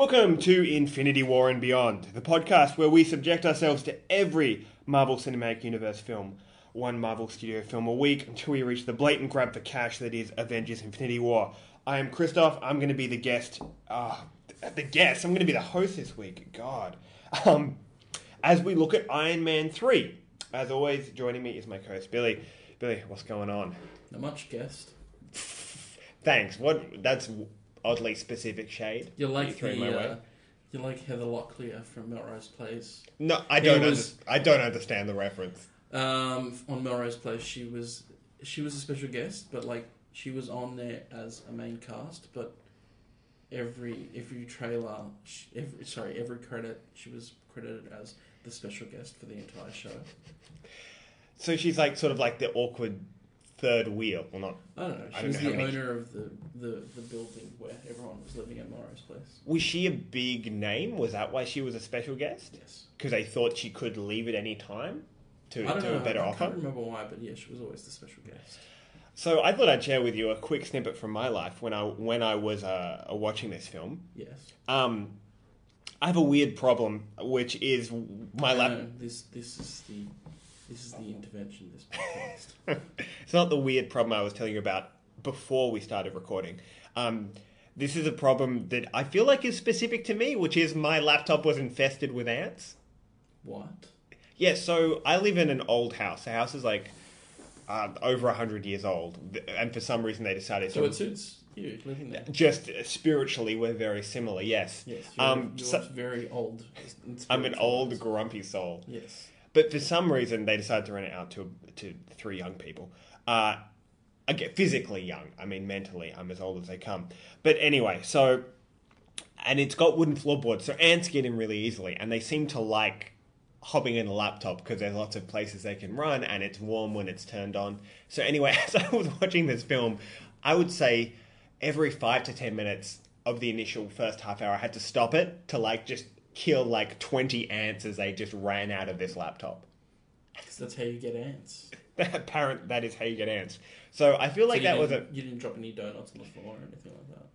Welcome to Infinity War and Beyond, the podcast where we subject ourselves to every Marvel Cinematic Universe film, one Marvel Studio film a week, until we reach the blatant grab for cash that is Avengers Infinity War. I am Christoph, I'm going to be the guest. Ah, the guest, I'm going to be the host this week. God. Um, as we look at Iron Man 3. As always, joining me is my co host Billy. Billy, what's going on? Not much guest. Thanks. What? That's oddly specific shade. You like threw the my way. uh, you like Heather Locklear from Melrose Place. No, I don't. Was- under- I don't understand the reference. Um, on Melrose Place, she was she was a special guest, but like she was on there as a main cast. But every every trailer, she, every, sorry, every credit, she was credited as the special guest for the entire show. So she's like sort of like the awkward third wheel. Well, not. I don't know. I She don't was know the owner of the, the, the building where everyone was living at Melrose Place. Was she a big name? Was that why she was a special guest? Yes. Because they thought she could leave at any time to, to know. a better I offer. I can't remember why, but yeah, she was always the special guest. So I thought I'd share with you a quick snippet from my life when I when I was uh, watching this film. Yes. Um, I have a weird problem, which is my lap. No, this this is the this is the intervention. This podcast. it's not the weird problem I was telling you about before we started recording. Um, this is a problem that I feel like is specific to me, which is my laptop was infested with ants. what? Yeah, so I live in an old house. The house is like uh, over 100 years old. And for some reason, they decided So to. it suits you living there. just spiritually, we're very similar, yes. Yes. You're, Um, you're so- very old. I'm an old, grumpy soul. Yes. But for some reason, they decided to rent it out to to three young people. Uh, again, physically young. I mean, mentally, I'm as old as they come. But anyway, so and it's got wooden floorboards, so ants get in really easily, and they seem to like hopping in a laptop because there's lots of places they can run, and it's warm when it's turned on. So anyway, as I was watching this film, I would say every five to ten minutes of the initial first half hour, I had to stop it to like just kill like 20 ants as they just ran out of this laptop. Because that's how you get ants. Apparent that is how you get ants. So I feel like So that was a You didn't drop any donuts on the floor or anything like that.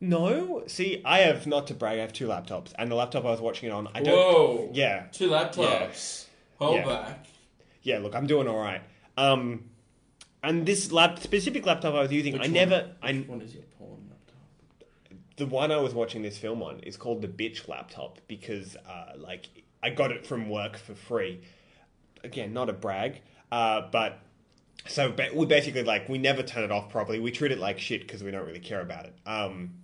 no. See, I have not to brag. I have two laptops, and the laptop I was watching it on. I don't. Whoa! Yeah, Two laptops. Hold Yeah. back. yeah. Look, I'm doing all right. Um, and this lap specific laptop I was using, Which I one? never. I one is your? The one I was watching this film on is called the bitch laptop because uh, like I got it from work for free. Again, not a brag, uh, but so we basically like we never turn it off properly. We treat it like shit because we don't really care about it. Um,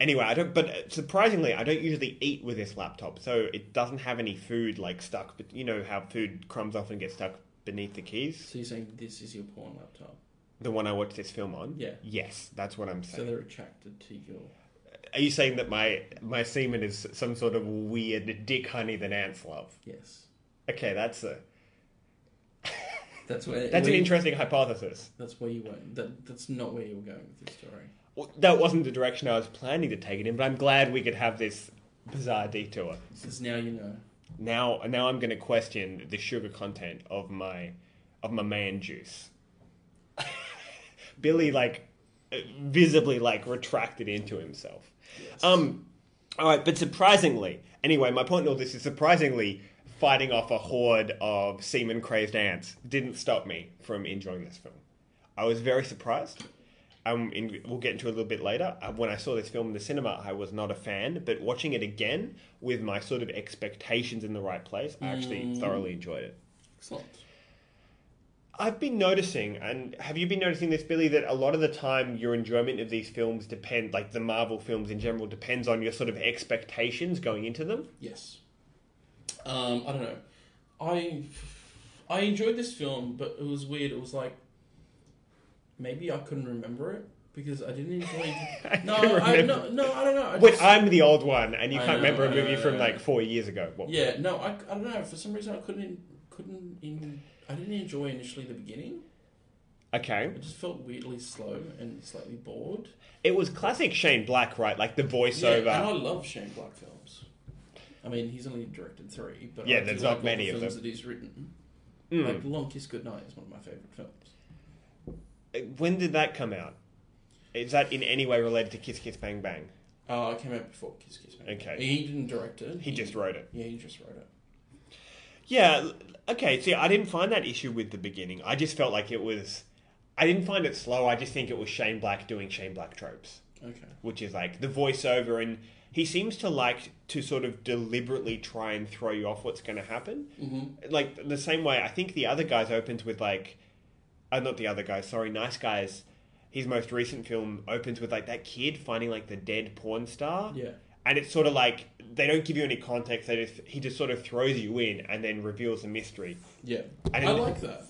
anyway, I don't. But uh, surprisingly, I don't usually eat with this laptop, so it doesn't have any food like stuck. But you know how food crumbs often get stuck beneath the keys. So you're saying this is your porn laptop? The one I watched this film on. Yeah. Yes, that's what I'm saying. So they're attracted to your. Are you saying that my my semen is some sort of weird dick honey that ants love? Yes. Okay, that's a That's where. that's an where- interesting hypothesis. That's where you went. That, that's not where you were going with this story. Well, that wasn't the direction I was planning to take it in, but I'm glad we could have this bizarre detour. Because now you know. Now, now I'm going to question the sugar content of my of my man juice. Billy, like, visibly like retracted into himself. Um, all right, but surprisingly, anyway, my point in all this is surprisingly fighting off a horde of semen crazed ants didn't stop me from enjoying this film. I was very surprised. Um, in, we'll get into it a little bit later. Uh, when I saw this film in the cinema, I was not a fan, but watching it again with my sort of expectations in the right place, I actually thoroughly enjoyed it. Excellent. I've been noticing, and have you been noticing this, Billy, that a lot of the time your enjoyment of these films depend, like the Marvel films in general, depends on your sort of expectations going into them. Yes. Um, I don't know. I I enjoyed this film, but it was weird. It was like maybe I couldn't remember it because I didn't enjoy. no, couldn't I, no, no, I don't know. I Wait, just- I'm the old one, and you I can't know, remember a movie I from like four years ago. What? yeah, no, I, I don't know. For some reason, I couldn't couldn't in, I didn't enjoy initially the beginning. Okay. It just felt weirdly slow and slightly bored. It was classic Shane Black, right? Like the voiceover. Yeah, and I love Shane Black films. I mean, he's only directed three, but Yeah, I there's like not all many the of films them. that he's written. Mm. Like Long Kiss Goodnight is one of my favorite films. When did that come out? Is that in any way related to Kiss Kiss Bang Bang? Uh, it came out before Kiss Kiss Bang. Okay. He didn't direct it. He just wrote it. Yeah, he just wrote it. Yeah. Okay. See, I didn't find that issue with the beginning. I just felt like it was. I didn't find it slow. I just think it was Shane Black doing Shane Black tropes, Okay. which is like the voiceover, and he seems to like to sort of deliberately try and throw you off what's going to happen. Mm-hmm. Like the same way, I think the other guys opens with like, uh, not the other guys. Sorry, Nice Guys. His most recent film opens with like that kid finding like the dead porn star. Yeah. And it's sort of like they don't give you any context. They just he just sort of throws you in and then reveals the mystery. Yeah. I I, like that.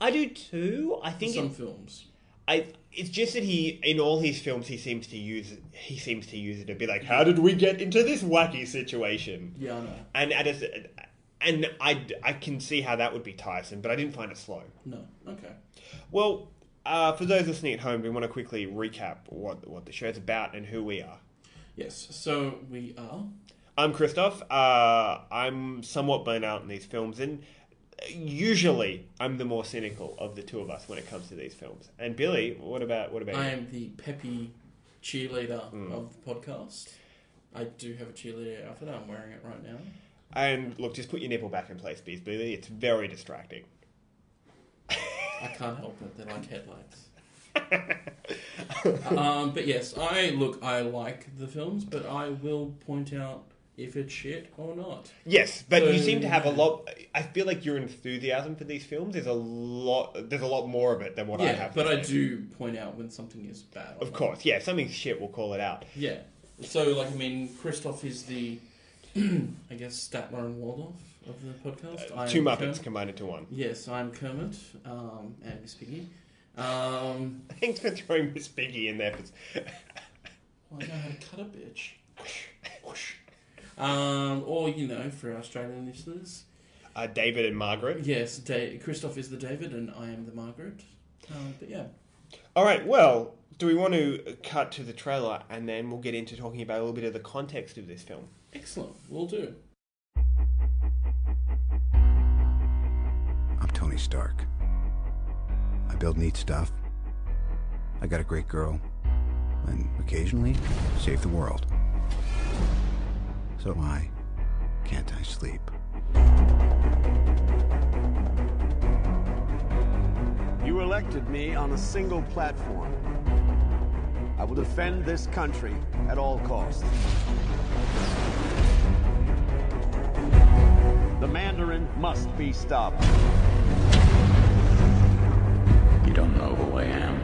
I do too. I think some it, films. I it's just that he in all his films he seems to use he seems to use it to be like, how did we get into this wacky situation? Yeah, I know. And at a, and I I can see how that would be tiresome, but I didn't find it slow. No. Okay. Well. Uh, for those listening at home, we want to quickly recap what what the show's about and who we are. Yes. So we are. I'm Christoph. Uh, I'm somewhat burnt out in these films, and usually I'm the more cynical of the two of us when it comes to these films. And Billy, what about what about I you? am the peppy cheerleader Mm. of the podcast. I do have a cheerleader outfit. I'm wearing it right now. And look, just put your nipple back in place, please, Billy. It's very distracting. I can't help it. They like headlights. um, but yes, I look. I like the films, but I will point out if it's shit or not. Yes, but you seem to have a lot. I feel like your enthusiasm for these films is a lot. There's a lot more of it than what I have. but I do point out when something is bad. Of not. course, yeah. If something's shit, we'll call it out. Yeah. So, like, I mean, Christoph is the, I guess, Statler and Waldorf of the podcast. Uh, Two Muppets Kermit. combined into one. Yes, I'm Kermit um, and Miss Piggy. Um, Thanks for throwing Miss Piggy in there. For... well, I know how to cut a bitch. Um, or, you know, for our Australian listeners, Uh, David and Margaret. yes, da- Christoph is the David and I am the Margaret. Um, but yeah. All right. Well, do we want to cut to the trailer and then we'll get into talking about a little bit of the context of this film? Excellent. We'll do. I'm Tony Stark. Build neat stuff. I got a great girl. And occasionally, save the world. So why can't I sleep? You elected me on a single platform. I will defend this country at all costs. The Mandarin must be stopped. You don't know who I am.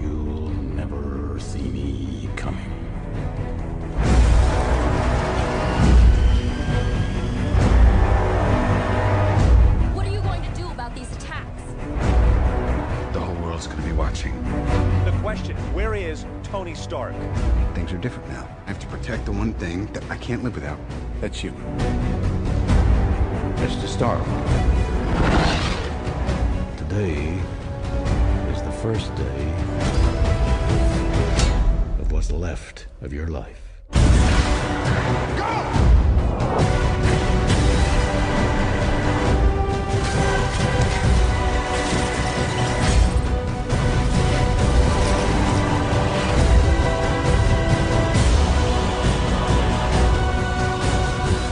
You'll never see me coming. What are you going to do about these attacks? The whole world's gonna be watching. The question where is Tony Stark? Things are different now. I have to protect the one thing that I can't live without. That's you. Mr. Stark. Today is the first day of what's left of your life.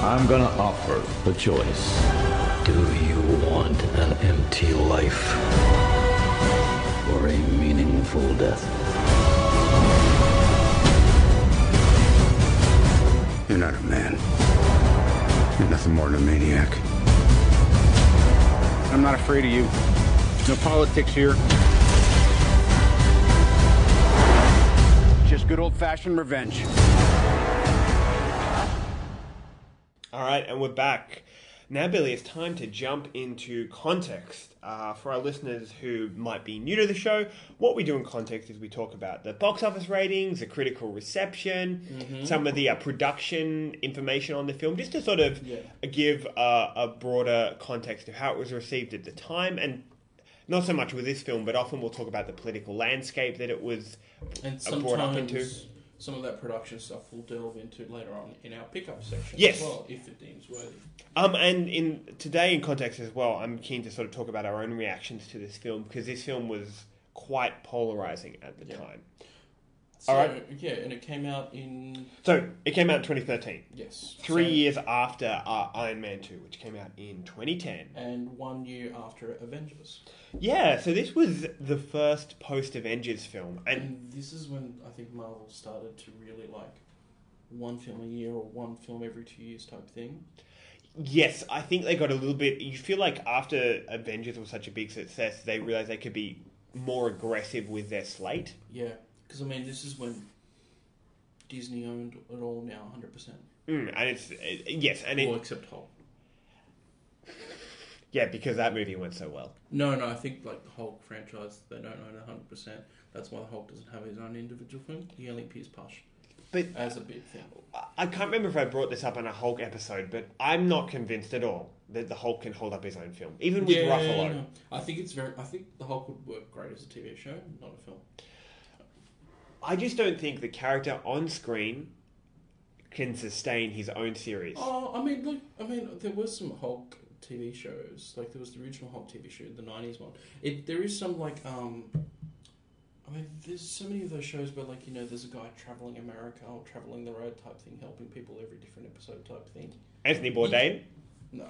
I'm gonna offer the choice. Do you want an empty life or a meaningful death? You're not a man. You're nothing more than a maniac. I'm not afraid of you. No politics here. Just good old fashioned revenge. All right, and we're back. Now, Billy, it's time to jump into context. Uh, for our listeners who might be new to the show, what we do in context is we talk about the box office ratings, the critical reception, some of the uh, production information on the film, just to sort of Yeah. give uh, a broader context of how it was received at the time. And not so much with this film, but often we'll talk about the political landscape that it was And brought up into. Some of that production stuff we'll delve into later on in our pickup section Yes. as well, if it deems worthy. Um, and in today in context as well, I'm keen to sort of talk about our own reactions to this film because this film was quite polarizing at the Yeah. time. So, All right. Yeah, and it came out in So it came out in 2013, yes three so- years after uh, Iron Man 2, which came out in 2010. and one year after Avengers. Yeah, so this was the first post Avengers film, and And this is when I think Marvel started to really like one film a year or one film every two years type thing. yes, I think they got a little bit. You feel like after Avengers was such a big success, they realized they could be more aggressive with their slate. Yeah, because I mean, this is when Disney owned it all now, hundred percent. Mm, and it's it, yes, and it, except Hulk. yeah, because that movie went so well. No, no, I think like the Hulk franchise, they don't own hundred percent. That's why the Hulk doesn't have his own individual film. He only appears Push But as a big thing. I- can't remember if I brought this up on a Hulk episode, but I'm not convinced at all that the Hulk can hold up his own film, even with Ruffalo. no. I think it's very. I think the Hulk would work great as a TV show, not a film. I just don't think the character on screen can sustain his own series. Oh, I mean, look, I mean, there was some Hulk TV shows. Like there was the original Hulk TV show, the '90s one. It there is some like um. I mean, there's so many of those shows where, like, you know, there's a guy traveling America or traveling the road type thing, helping people every different episode type thing. Anthony Bourdain. No.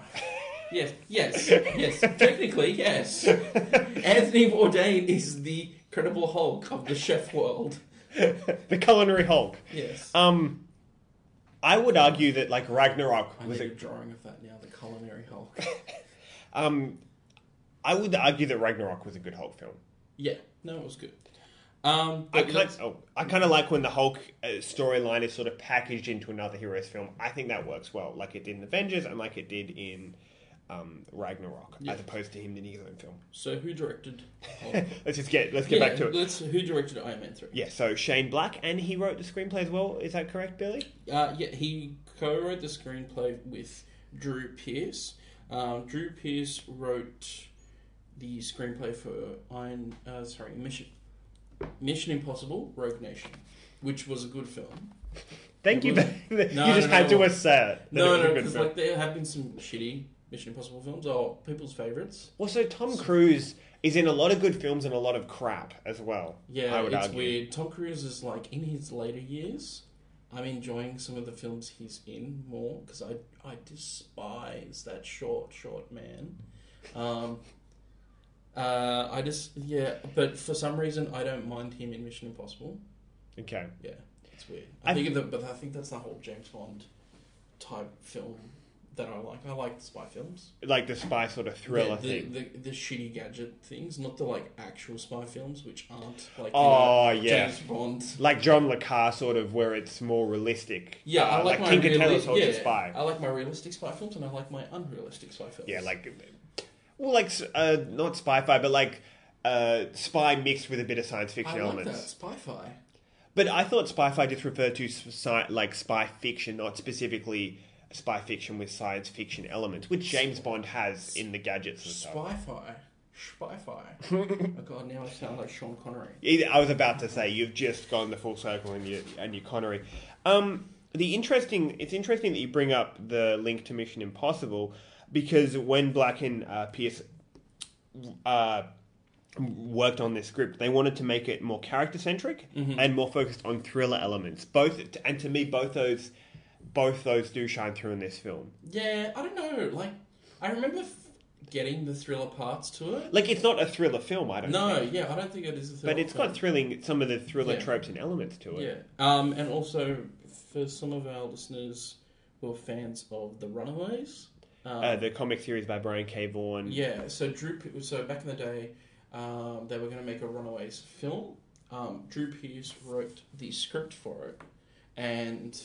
yes, yes, yes. Technically, yes. Anthony Bourdain is the Credible Hulk of the chef world. the culinary Hulk. Yes. Um, I would argue that like Ragnarok I was a a, drawing of that now, the culinary Hulk. um, I would argue that Ragnarok was a good Hulk film. yeah, no, it was good. Um, I kind oh, I kind of like when the Hulk uh, storyline is sort of packaged into another hero's film. I think that works well, like it did in Avengers and like it did in um, Ragnarok, Yeah. as opposed to him in his own film. So who directed? Hulk? let's just get let's get Yeah, back to it. Let's who directed Iron Man three? Yeah, so Shane Black and he wrote the screenplay as well. Is that correct, Billy? Uh, yeah, he co-wrote the screenplay with Drew Pearce. Um, Drew Pearce wrote the screenplay for Iron. Uh, sorry, Mission Mission Impossible: Rogue Nation, which was a good film. Thank you. was- you No, just no, had no. to assert that No, it was no, because film. like there have been some shitty Mission Impossible films, are people's favorites. Also, Tom Cruise is in a lot of good films and a lot of crap as well. Yeah, I would it's argue. weird. Tom Cruise is like in his later years. I'm enjoying some of the films he's in more because I I despise that short short man. Um, uh, I just yeah, but for some reason I don't mind him in Mission Impossible. Okay. Yeah, it's weird. I, I- think that, but I think that's the whole James Bond type film that I like. I like spy films. Like the spy sort of thriller Yeah, the, thing. The, the shitty gadget things, not the like actual spy films, which aren't like you Oh, know, yeah. James Bond. like John Le Carre, sort of, where it's more realistic. Yeah, I Uh, like, my Tinker reali- Soldier yeah, Spy. I like my realistic spy films, and I like my unrealistic spy films. Yeah, like, well, like uh, not spy-fi, but like uh, spy mixed with a bit of science I fiction like elements. that spy-fi. But I thought spy-fi just referred to sci- like spy fiction, not specifically spy fiction with science fiction elements, which James Bond has in the gadgets and stuff. Spy-fi. Spy-fi. oh god, now I sound like Sean Connery. I was about to say you've just gone the full circle and you and you Connery. Um, the interesting, it's interesting that you bring up the link to Mission Impossible because when Black and uh, Pearce uh, worked on this script, they wanted to make it more character centric and more focused on thriller elements. Both, and to me, both those, both those do shine through in this film. Yeah, I don't know. Like, I remember f- getting the thriller parts to it. Like it's not a thriller film, I don't. No, think, yeah, I don't think it is a thriller. but it's film. got thrilling some of the thriller Yeah. tropes and elements to it. Yeah, um, and also for some of our listeners who are fans of The Runaways. Um, Uh, the comic series by Brian K. Vaughan. Yeah, so Drew. P- So back in the day, um, they were going to make a Runaways film. Um, Drew Pearce wrote the script for it, and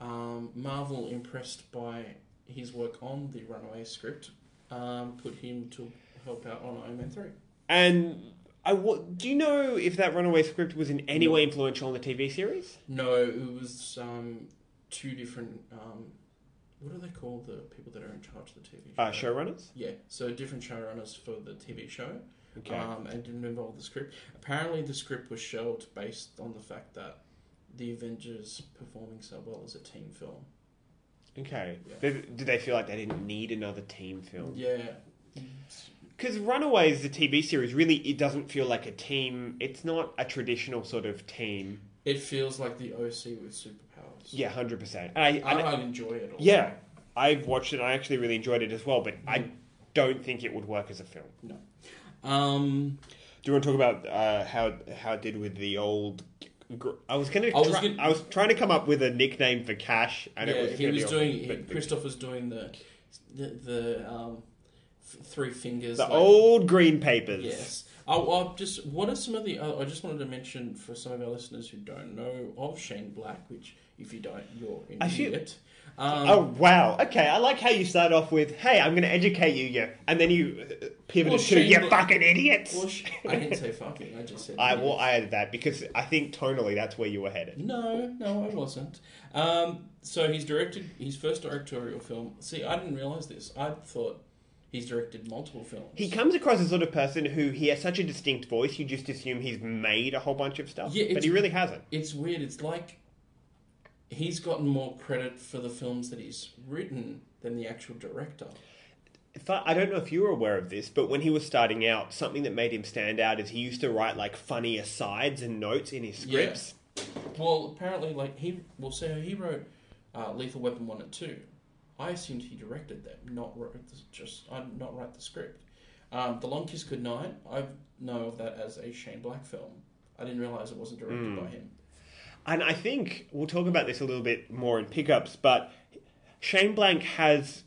um, Marvel, impressed by his work on the Runaway script, um, put him to help out on Iron Man three. And I do you know if that Runaway script was in any way influential on the TV series? No, it was um, two different. Um, what are they called? The people that are in charge of the TV show. Uh, showrunners. Yeah, so different showrunners for the TV show. Okay. um, and didn't involve the script. Apparently, the script was shelved based on the fact that the Avengers performing so well as a team film. okay. yeah. They, did they feel like they didn't need another team film? Yeah, because Runaways, the TV series, really it doesn't feel like a team. It's not a traditional sort of team. It feels like the OC with superpowers. Yeah, hundred percent. I, I, I, I enjoy it. All. yeah, I've watched it. and I actually really enjoyed it as well. But Mm. I don't think it would work as a film. No. Um, Do you want to talk about uh, how how it did with the old? I was gonna. I was try- gonna- I was trying to come up with a nickname for Cash, and yeah, it was he was doing. he- Christoph was doing the the, the um, f- three fingers. the like- old green papers. Yes. I'll, I'll just what are some of the? Uh, I just wanted to mention for some of our listeners who don't know of Shane Black, which if you don't, you're an I feel- idiot. Um, Oh wow! Okay, I like how you start off with, "Hey, I'm going to educate you," yeah, and then you uh, pivoted Well, to, "You fucking idiots." sh- I didn't say fucking. I just said. I well, I added that because I think tonally that's where you were headed. No, no, I wasn't. Um, so he's directed his first directorial film. See, I didn't realize this. I thought he's directed multiple films. He comes across as the sort of person who he has such a distinct voice, you just assume he's made a whole bunch of stuff, Yeah, but he really hasn't. it's weird. It's like he's gotten more credit for the films that he's written than the actual director. I, don't know if you were aware of this, but when he was starting out, something that made him stand out is he used to write like funny asides and notes in his Yeah. scripts. Well, apparently, like he, well, so he wrote uh, Lethal Weapon one and two. I assumed he directed them, not wrote the, just I not write the script. Um, the Long Kiss Goodnight, I know of that as a Shane Black film. I didn't realize it wasn't directed Hmm. by him. And I think we'll talk about this a little bit more in pickups, but Shane Black has,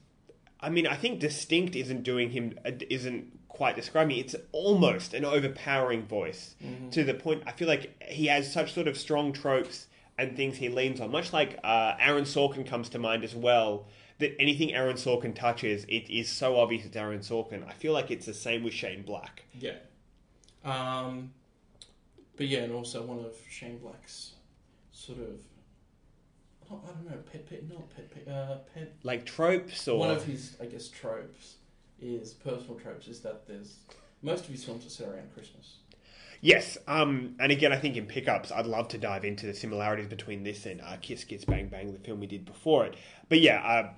I mean, I think distinct isn't doing him, uh, isn't quite describing. It's almost an overpowering voice to the point. I feel like he has such sort of strong tropes and things he leans on, much like uh, Aaron Sorkin comes to mind as well. That anything Aaron Sorkin touches, it is so obvious it's Aaron Sorkin. I feel like it's the same with Shane Black. Yeah. Um, but yeah, and also one of Shane Black's sort of, oh, I don't know, pet, pet, not pet, pet, uh, pet. Like tropes or One of his, I guess, tropes is personal tropes is that there's most of his films are set around Christmas. Yes, um, and again, I think in pickups, I'd love to dive into the similarities between this and uh, Kiss Kiss Bang Bang, the film we did before it. But yeah, uh,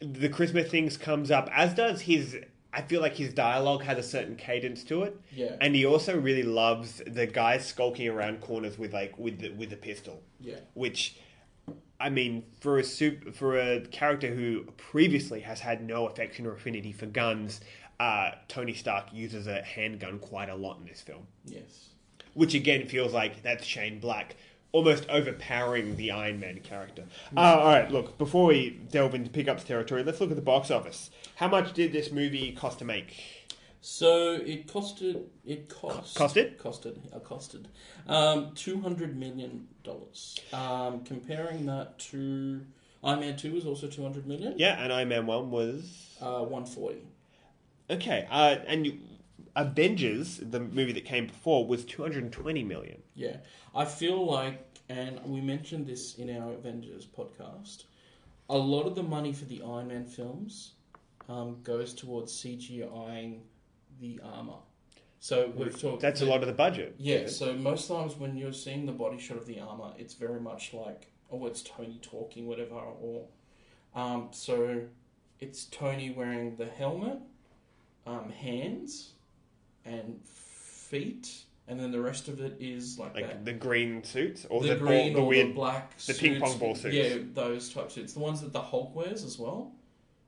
the Christmas things comes up, as does his. I feel like his dialogue has a certain cadence to it, Yeah. and he also really loves the guys skulking around corners with like with the, with a pistol, Yeah. which. I mean, for a soup, for a character who previously has had no affection or affinity for guns, uh, Tony Stark uses a handgun quite a lot in this film Yes. which again feels like that's Shane Black, almost overpowering the Iron Man character. Uh, all right, look, before we delve into pickups territory, let's look at the box office. How much did this movie cost to make? So it costed. It cost. Costed? Costed. Uh, costed. Um, two hundred million dollars. Um, comparing that to Iron Man Two was also two hundred million. Yeah, and Iron Man 1 was. Uh, one forty. Okay, uh, and you, Avengers, the movie that came before, was 220 million. Yeah, I feel like, and we mentioned this in our Avengers podcast. A lot of the money for the Iron Man films um, goes towards CGIing the armor. So we've talked. That's a lot of the budget. Yeah, so most times when you're seeing the body shot of the armor, it's very much like, oh, it's Tony talking, whatever, or um, so it's Tony wearing the helmet, um, hands, and feet, and then the rest of it is like, Like that. the green suits? Or the, the, green ball, the or weird. the black, the ping pong ball suits. Yeah, those type suits. The ones that the Hulk wears as well.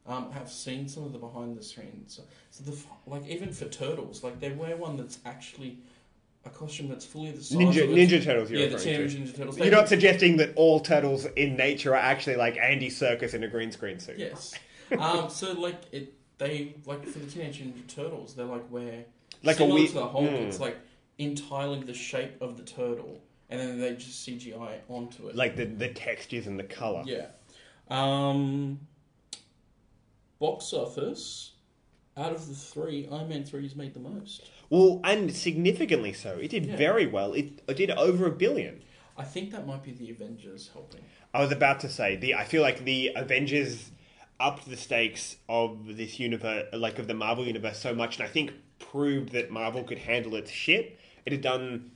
Um, have seen some of the behind the scenes. So, so the like even for turtles, like they wear one that's actually a costume that's fully the size Ninja, of a- Ninja Turtles, you're yeah, the Teenage. Ninja Turtles. You're not suggesting that all turtles in nature are actually like Andy Serkis in a green screen suit. Yes. um, so like it, they like for the Teenage Ninja Turtles, they like wear Like a similar to the Hulk. Mm. It's like entirely the shape of the turtle, and then they just CGI onto it. Like the, the textures and the colour. yeah. Um, box office. Out of the three, Iron Man three has made the most. Well, and significantly so. It did Yeah. very well. It, it did over a billion. I think that might be the Avengers helping. I was about to say the. I feel like the Avengers upped the stakes of this universe, like of the Marvel universe, so much, and I think proved that Marvel could handle its shit. It had done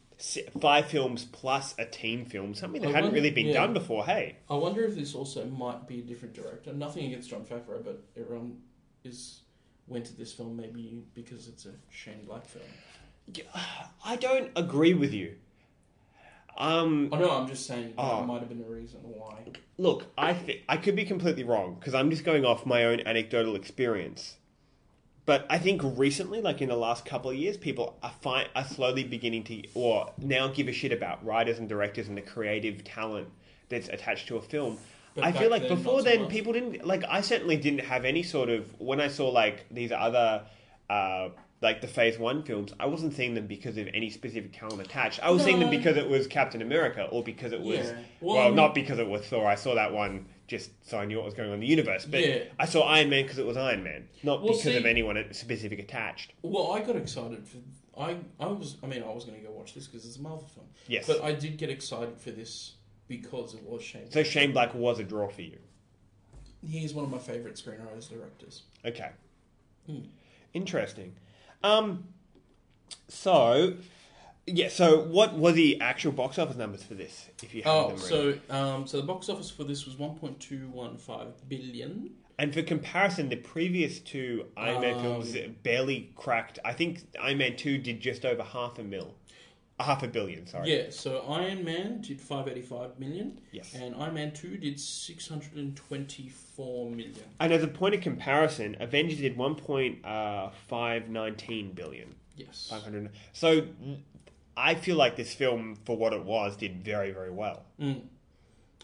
five films plus a team film, something that I hadn't wonder- really been yeah. done before. Hey, I wonder if this also might be a different director. Nothing against Jon Favreau, but everyone is went to this film maybe because it's a Shane Black film. I don't agree with you. Um, Oh no, I'm just saying that Oh. might have been a reason why. look, I think I could be completely wrong because I'm just going off my own anecdotal experience. But I think recently, like in the last couple of years, people are fi- are slowly beginning to, or now give a shit about writers and directors and the creative talent that's attached to a film. But I feel like then, before so then, much. people didn't like. I certainly didn't have any sort of when I saw like these other. Uh, like the Phase One films, I wasn't seeing them because of any specific talent attached. I was seeing them because it was Captain America, or because it was Yeah. well, Well, I mean- not because it was Thor. I saw that one just so I knew what was going on in the universe. But Yeah. I saw Iron Man because it was Iron Man, not Well, because of anyone specific attached. Well, I got excited for. I I was. I mean, I was going to go watch this because it's a Marvel film. Yes. But I did get excited for this because it was Shane. So Shane Black was a draw for you. He's one of my favorite screenwriters directors. Okay. Hmm. Interesting. Um. So, yeah. So, what were the actual box office numbers for this? If you have Oh, them ready? so um, so the box office for this was 1.215 billion. And for comparison, the previous two Iron Man Um, films barely cracked. I think Iron Man two did just over half a mil, half a billion. Sorry. Yeah, so Iron Man did 585 million. Yes. And Iron Man 2 did 624 million. And as a point of comparison, Avengers did one point uh, five nineteen billion. Yes. Five hundred. So I feel like this film, for what it was, did very very well. Mm.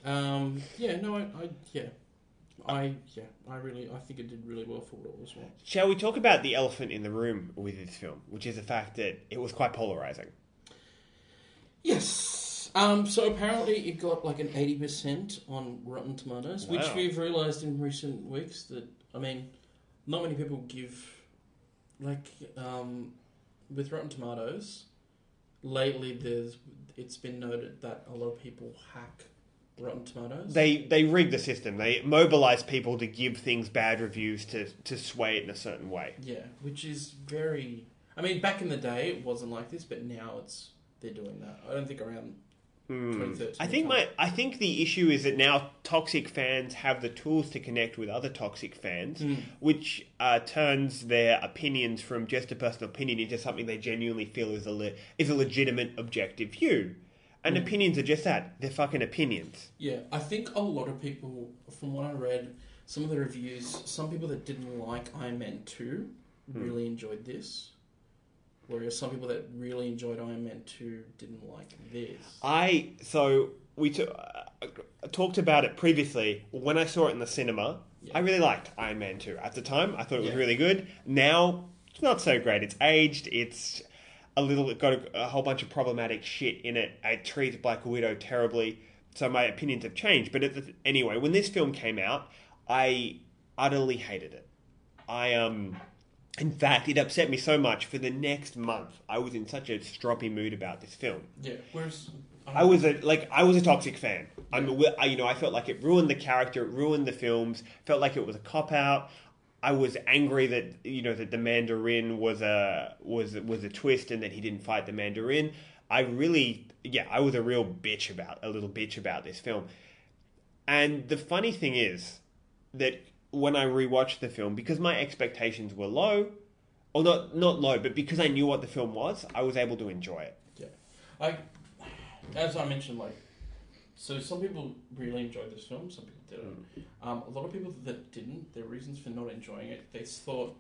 Um, yeah, no, I, I, yeah. I, yeah, I really, I think it did really well for what it was. Well. Shall we talk about the elephant in the room with this film, which is the fact that it was quite polarizing. Yes. Um, so apparently it got like an 80% on Rotten Tomatoes, which we've realised in recent weeks that, I mean, not many people give, like, um, with Rotten Tomatoes, lately there's, it's been noted that a lot of people hack Rotten Tomatoes. They they rig the system. They mobilize people to give things bad reviews to to sway it in a certain way. yeah, which is very, I mean, back in the day it wasn't like this, but now it's, they're doing that. I don't think around 2013. Hmm. I think my I think the issue is that now toxic fans have the tools to connect with other toxic fans, Hmm. which uh, turns their opinions from just a personal opinion into something they genuinely feel is a le- is a legitimate objective view. And Hmm. opinions are just that. They're fucking opinions. Yeah, I think a lot of people, from what I read, some of the reviews, some people that didn't like Iron Man 2 really enjoyed this. Whereas some people that really enjoyed Iron Man 2 didn't like this. I so we t- uh, talked about it previously. When I saw it in the cinema, I really liked Iron Man two. At the time, I thought it was Yeah. really good. Now it's not so great. It's aged. It's a little. It got a, a whole bunch of problematic shit in it. It treats Black Widow terribly. So my opinions have changed. But at the, anyway, when this film came out, I utterly hated it. I um. In fact, it upset me so much. For the next month, I was in such a stroppy mood about this film. Yeah, whereas. Um, I was a like I was a toxic fan. I'm I, you know I felt like it ruined the character, it ruined the films. Felt like it was a cop out. I was angry that you know that the Mandarin was a was was a twist and that he didn't fight the Mandarin. I really yeah I was a real bitch about a little bitch about this film. And the funny thing is that when I rewatched the film, because my expectations were low, or not not low, but because I knew what the film was, I was able to enjoy it. Yeah. I, as I mentioned, like, so some people really enjoyed this film, some people didn't. Um, a lot of people that didn't, their reasons for not enjoying it, they thought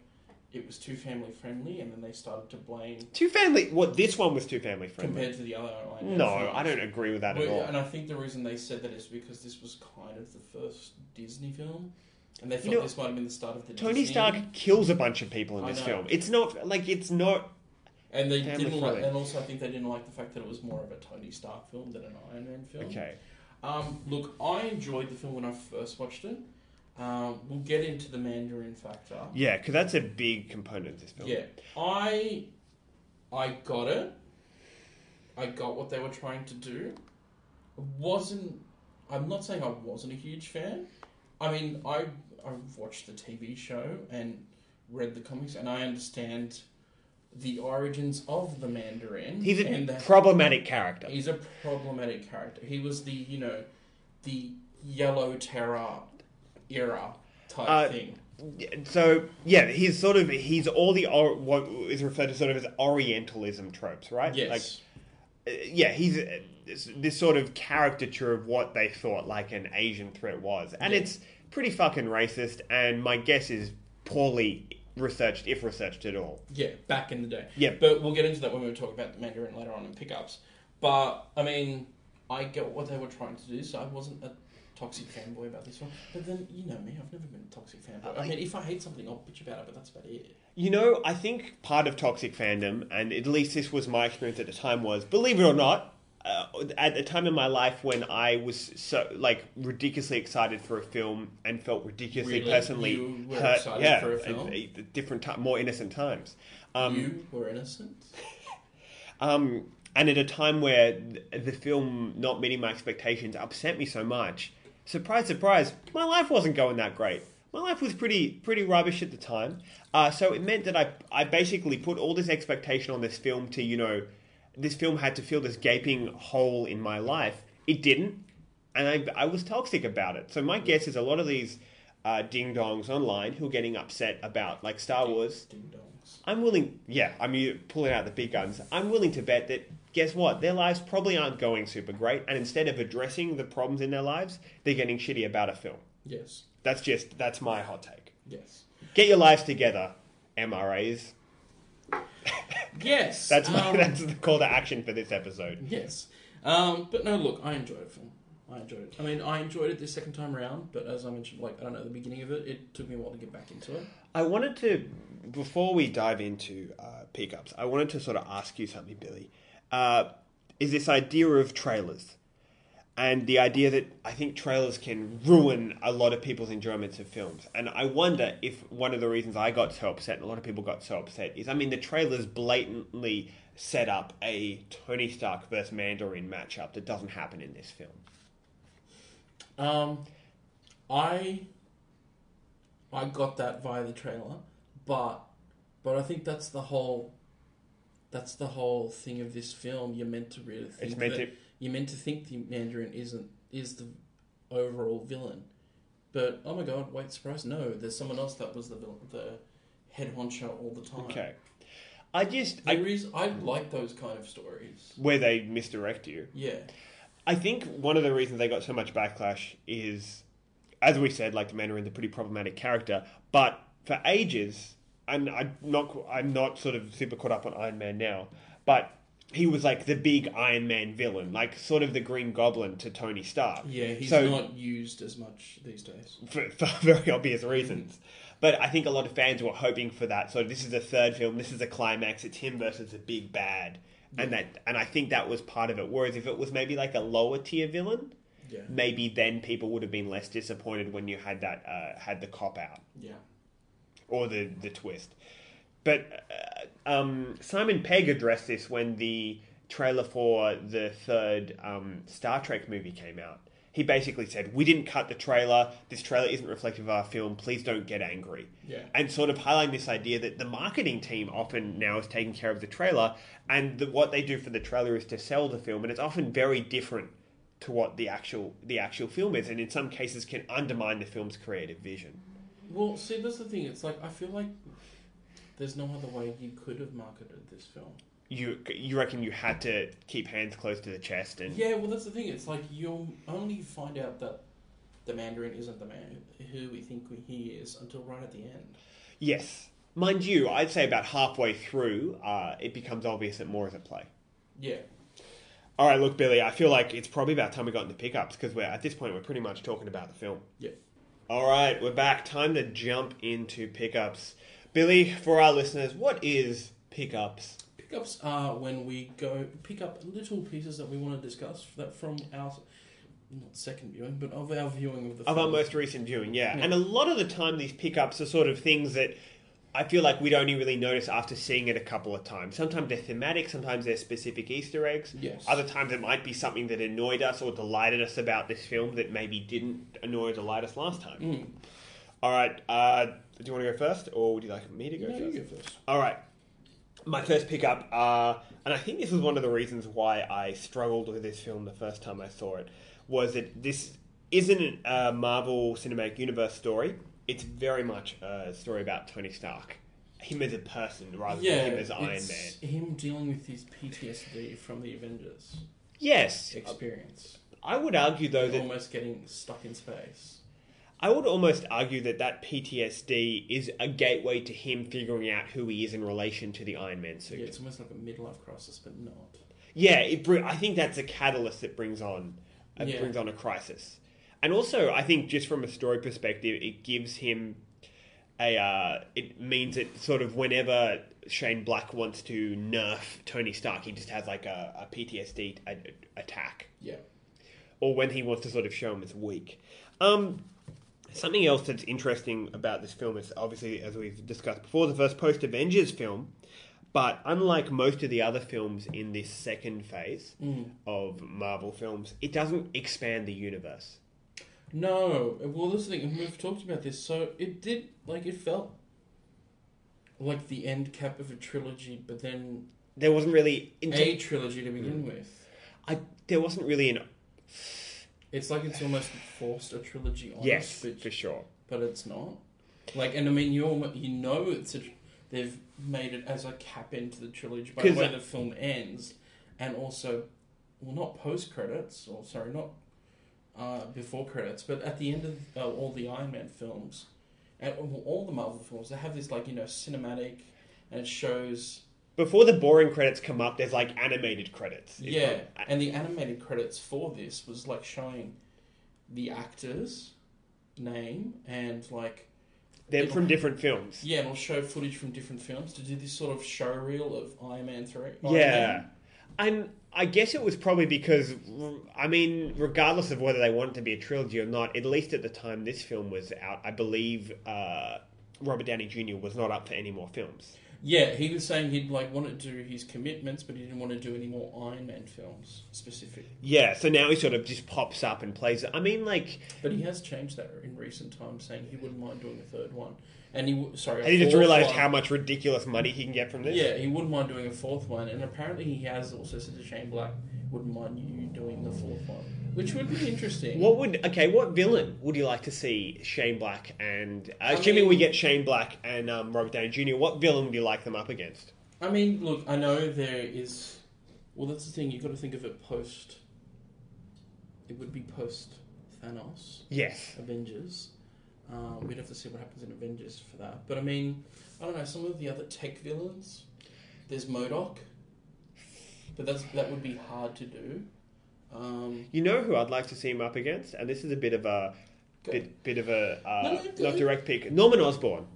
it was too family friendly, and then they started to blame Too family. What this one was too family friendly. compared to the other Iron No, films. I don't agree with that at Well, all. And I think the reason they said that is because this was kind of the first Disney film, and they thought know, this might have been the start of the Tony Disney. Stark kills a bunch of people in I this know. film. It's not like it's not. and they didn't like, and also I think they didn't like the fact that it was more of a Tony Stark film than an Iron Man film. Okay. Um, look, I enjoyed the film when I first watched it. Um, we'll get into the Mandarin factor. Yeah, because that's a big component of this film. Yeah, I, I got it. I got what they were trying to do. I wasn't. I'm not saying I wasn't a huge fan. I mean, I I've watched the TV show and read the comics, and I understand the origins of the Mandarin. He's a that problematic character. he's a problematic character. He was the you know, the Yellow Terror era type Uh, thing. So yeah, he's sort of he's all the what is referred to sort of as Orientalism tropes, right? Yes. Like, uh, yeah, he's uh, this, this sort of caricature of what they thought like an Asian threat was, and Yeah. it's pretty fucking racist. And my guess is poorly researched, if researched at all. Yeah, back in the day. Yeah. But we'll get into that when we talk about the Mandarin later on in pickups. But, I mean, I get what they were trying to do, so I wasn't a toxic fanboy about this one. But then, you know me, I've never been a toxic fanboy. I mean, if I hate something, I'll bitch about it, but that's about it. You know, I think part of toxic fandom, and at least this was my experience at the time, was believe it or not, uh, at the time in my life when I was so like ridiculously excited for a film and felt ridiculously Really? personally You were hurt. excited yeah, for a film? at different ti more innocent times. Um, you were innocent? um, and at a time where the film not meeting my expectations upset me so much, surprise, surprise, my life wasn't going that great. My life was pretty pretty rubbish at the time. Uh, so it meant that I I basically put all this expectation on this film to you know, this film had to fill this gaping hole in my life. It didn't, and I I was toxic about it. So my guess is a lot of these uh, ding dongs online who are getting upset about like Star Wars. Ding dongs. I'm willing, yeah, I'm pulling out the big guns. I'm willing to bet that, guess what? Their lives probably aren't going super great, and instead of addressing the problems in their lives, they're getting shitty about a film. Yes. That's just, that's my hot take. Yes. Get your lives together, MRAs. Yes. That's my, um, that's the call to action for this episode. Yes. Um, but no, look, I enjoyed the film. I enjoyed it. I mean, I enjoyed it the second time around, but as I mentioned, like, I don't know, the beginning of it, it took me a while to get back into it. I wanted to, before we dive into uh, pickups, I wanted to sort of ask you something, Billy. Uh, is this idea of trailers and the idea that I think trailers can ruin a lot of people's enjoyments of films. And I wonder if one of the reasons I got so upset, and a lot of people got so upset, is I mean, the trailers blatantly set up a Tony Stark versus Mandarin matchup that doesn't happen in this film. Um, I I got that via the trailer, but but I think that's the whole that's the whole thing of this film. You're meant to really think It's meant that to- you're meant to think the Mandarin isn't is the overall villain, but oh my god, wait, surprise! No, there's someone else that was the villain, the head honcho all the time. Okay. I just, I, There is I like those kind of stories. where they misdirect you. Yeah, I think one of the reasons they got so much backlash is, as we said, like the Mandarin's a pretty problematic character. But for ages, and I'm not, I'm not sort of super caught up on Iron Man now, but he was like the big Iron Man villain, like sort of the Green Goblin to Tony Stark. yeah, he's So- not used as much these days. for, for very obvious reasons. But I think a lot of fans were hoping for that. So this is the third film. This is a climax. It's him versus the big bad, and that and I think that was part of it. Whereas if it was maybe like a lower tier villain, Yeah, maybe then people would have been less disappointed when you had that uh, had the cop out yeah. or the the twist. But uh, um, Simon Pegg addressed this when the trailer for the third um, Star Trek movie came out. He basically said, "We didn't cut the trailer. This trailer isn't reflective of our film. Please don't get angry." Yeah. And sort of highlighting this idea that the marketing team often now is taking care of the trailer, and the, what they do for the trailer is to sell the film, and it's often very different to what the actual the actual film is, and in some cases can undermine the film's creative vision. Well, see, that's the thing. It's like I feel like there's no other way you could have marketed this film. you you reckon you had to keep hands close to the chest and Yeah, well, that's the thing. It's like you'll only find out that the Mandarin isn't the man who we think he is until right at the end. yes mind you i'd say about halfway through uh, it becomes obvious that more is at play Yeah. all right look billy i feel like it's probably about time we got into pickups because we're at this point we're pretty much talking about the film Yeah. all right we're back time to jump into pickups billy for our listeners what is pickups Pickups are when we go pick up little pieces that we want to discuss that from our not second viewing, but of our viewing of the of our most recent viewing, yeah. Yeah. And a lot of the time, these pickups are sort of things that I feel like we'd only really notice after seeing it a couple of times. Sometimes they're thematic, sometimes they're specific Easter eggs. Yes. Other times it might be something that annoyed us or delighted us about this film that maybe didn't annoy or delight us last time. Mm. All right, uh, do you want to go first, or would you like me to go No, first? you go first. All right. My first pickup, uh, and I think this was one of the reasons why I struggled with this film the first time I saw it, was that this isn't a Marvel Cinematic Universe story. it's very much a story about Tony Stark, him as a person rather Yeah, than him as Iron Man. him dealing with his PTSD from the Avengers Yes, experience. I would argue though that almost getting stuck in space. I would almost argue that that PTSD is a gateway to him figuring out who he is in relation to the Iron Man suit. Yeah, it's almost like a midlife crisis, but not. Yeah, it br- I think that's a catalyst that brings on uh, Yeah. brings on a crisis, and also I think just from a story perspective, it gives him a. Uh, it means that sort of whenever Shane Black wants to nerf Tony Stark, he just has like a, a PTSD a- attack, Yeah. or when he wants to sort of show him as weak. Um, something else that's interesting about this film is obviously, as we've discussed before, the first post Avengers film. But unlike most of the other films in this second phase mm. of Marvel films, it doesn't expand the universe. No, well, this thing, and we've talked about this. So it did, like, it felt like the end cap of a trilogy, but then There wasn't really into, a trilogy to begin mm. with. I, there wasn't really an It's like it's almost forced a trilogy on yes us, but, for sure. but it's not. Like, and I mean, you almo- you know it's a, they've made it as a cap into the trilogy by the way I- the film ends, and also, well, not post credits, or sorry, not uh, before credits, but at the end of uh, all the Iron Man films, and all- all the Marvel films, they have this like you know cinematic, and it shows Before the boring credits come up, there's like animated credits. It's yeah, and the animated credits for this was like showing the actor's name and like they're from different films. yeah, and it'll show footage from different films to do this sort of show reel of Iron Man three. Iron Yeah. Man. And I guess it was probably because, I mean, regardless of whether they want it to be a trilogy or not, at least at the time this film was out, I believe uh, Robert Downey Jr. was not up for any more films. Yeah. He was saying he'd like wanted to do his commitments, but he didn't want to do any more Iron Man films specific. Yeah, so now he sort of just pops up and plays it. I mean, like, But he has changed that in recent times, saying he wouldn't mind doing a third one. And he w- sorry, and he just realized one. how much ridiculous money he can get from this. Yeah, he wouldn't mind doing a fourth one, and apparently he has also said to Shane Black, wouldn't mind you doing the fourth one, which would be interesting. What would okay? What villain would you like to see Shane Black and uh, assuming mean- we get Shane Black and um, Robert Downey Jr. What villain would you like them up against? I mean, look, I know there is. Well, that's the thing. You've got to think of it post. It would be post Thanos, Yes, Avengers. Um, we'd have to see what happens in Avengers for that. But I mean, I don't know. Some of the other tech villains. There's MODOK, but that's that would be hard to do. Um, you know who I'd like to see him up against, and this is a bit of a bit bit of a uh, No, no, not direct pick. Norman Osborn,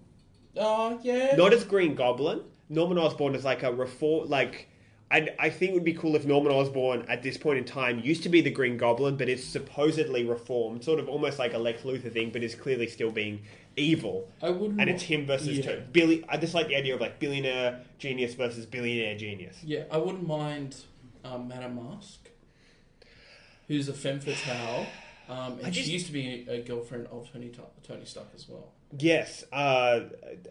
oh yeah. not as Green Goblin. Norman Osborn is like a reform like. I, I think it would be cool if Norman Osborn at this point in time used to be the Green Goblin, but is supposedly reformed, sort of almost like a Lex Luthor thing, but is clearly still being evil. I wouldn't. and it's him versus Yeah. Billy. I just like the idea of like billionaire genius versus billionaire genius. Yeah, I wouldn't mind um, Madame Masque, who's a femme fatale, um, and just- she used to be a girlfriend of Tony Tony Stark as well. Yes, uh,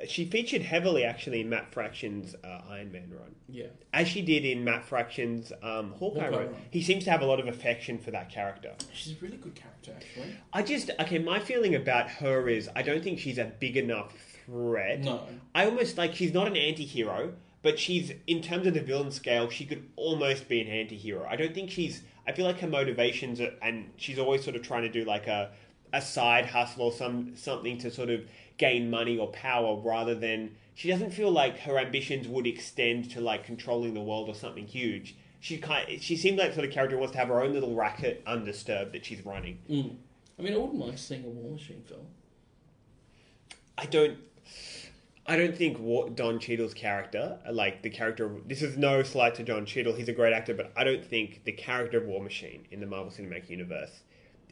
she featured heavily actually in Matt Fraction's uh, Iron Man run, Yeah, as she did in Matt Fraction's um, Hawkeye, Hawkeye run. run. He seems to have a lot of affection for that character. she's a really good character actually. I just okay. My feeling about her is I don't think she's a big enough threat. No, I almost like she's not an anti-hero, but she's in terms of the villain scale, she could almost be an anti-hero. I don't think she's. I feel like her motivations are, and she's always sort of trying to do like a a side hustle or some something to sort of gain money or power rather than she doesn't feel like her ambitions would extend to like controlling the world or something huge. She kind she seems like the sort of character who wants to have her own little racket undisturbed that she's running. mm. I mean, I wouldn't mind seeing a War Machine film. I don't. I don't think Don Cheadle's character, like the character, of, this is no slight to Don Cheadle. He's a great actor, but I don't think the character of War Machine in the Marvel Cinematic Universe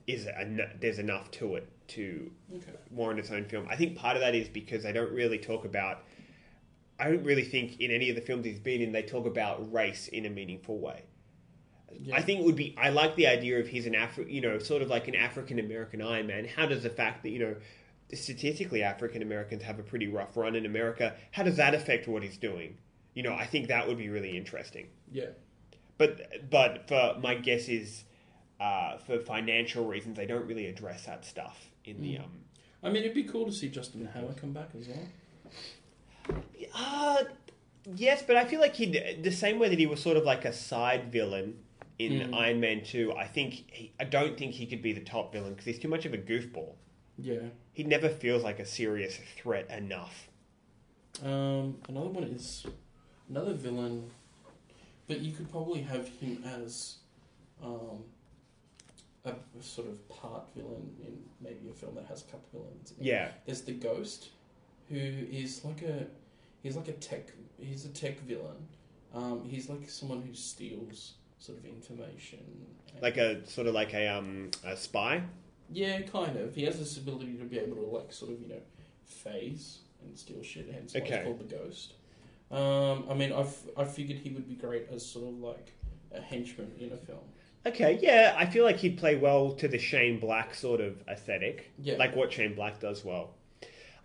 is en- there's enough to it to Okay. warrant its own film. I think part of that is because they don't really talk about. I don't really think in any of the films he's been in they talk about race in a meaningful way. Yeah. I think it would be. I like the idea of he's an Afri, you know, sort of like an African American Iron Man. How does the fact that you know, statistically African Americans have a pretty rough run in America? How does that affect what he's doing? You know, I think that would be really interesting. Yeah, But but for my guess is, uh, for financial reasons, they don't really address that stuff in the um. I mean, it'd be cool to see Justin Hammer come back as well. Uh, yes, but I feel like he the same way that he was sort of like a side villain in Iron Man Two. I think he, I don't think he could be the top villain because he's too much of a goofball. Yeah. He never feels like a serious threat enough. Um, another one is another villain, but you could probably have him as um, a, sort of part villain in maybe a film that has a couple villains. in. Yeah. There's the Ghost, who is like a he's like a tech he's a tech villain. Um, he's like someone who steals sort of information. Like a sort of like a um a spy. Yeah, kind of. He has this ability to be able to like sort of you know phase and steal shit. Hence why Okay. it's called the Ghost. Um, I mean, I f- I figured he would be great as sort of like a henchman in a film. Okay, yeah, I feel like he'd play well to the Shane Black sort of aesthetic, Yeah. like what Shane Black does well.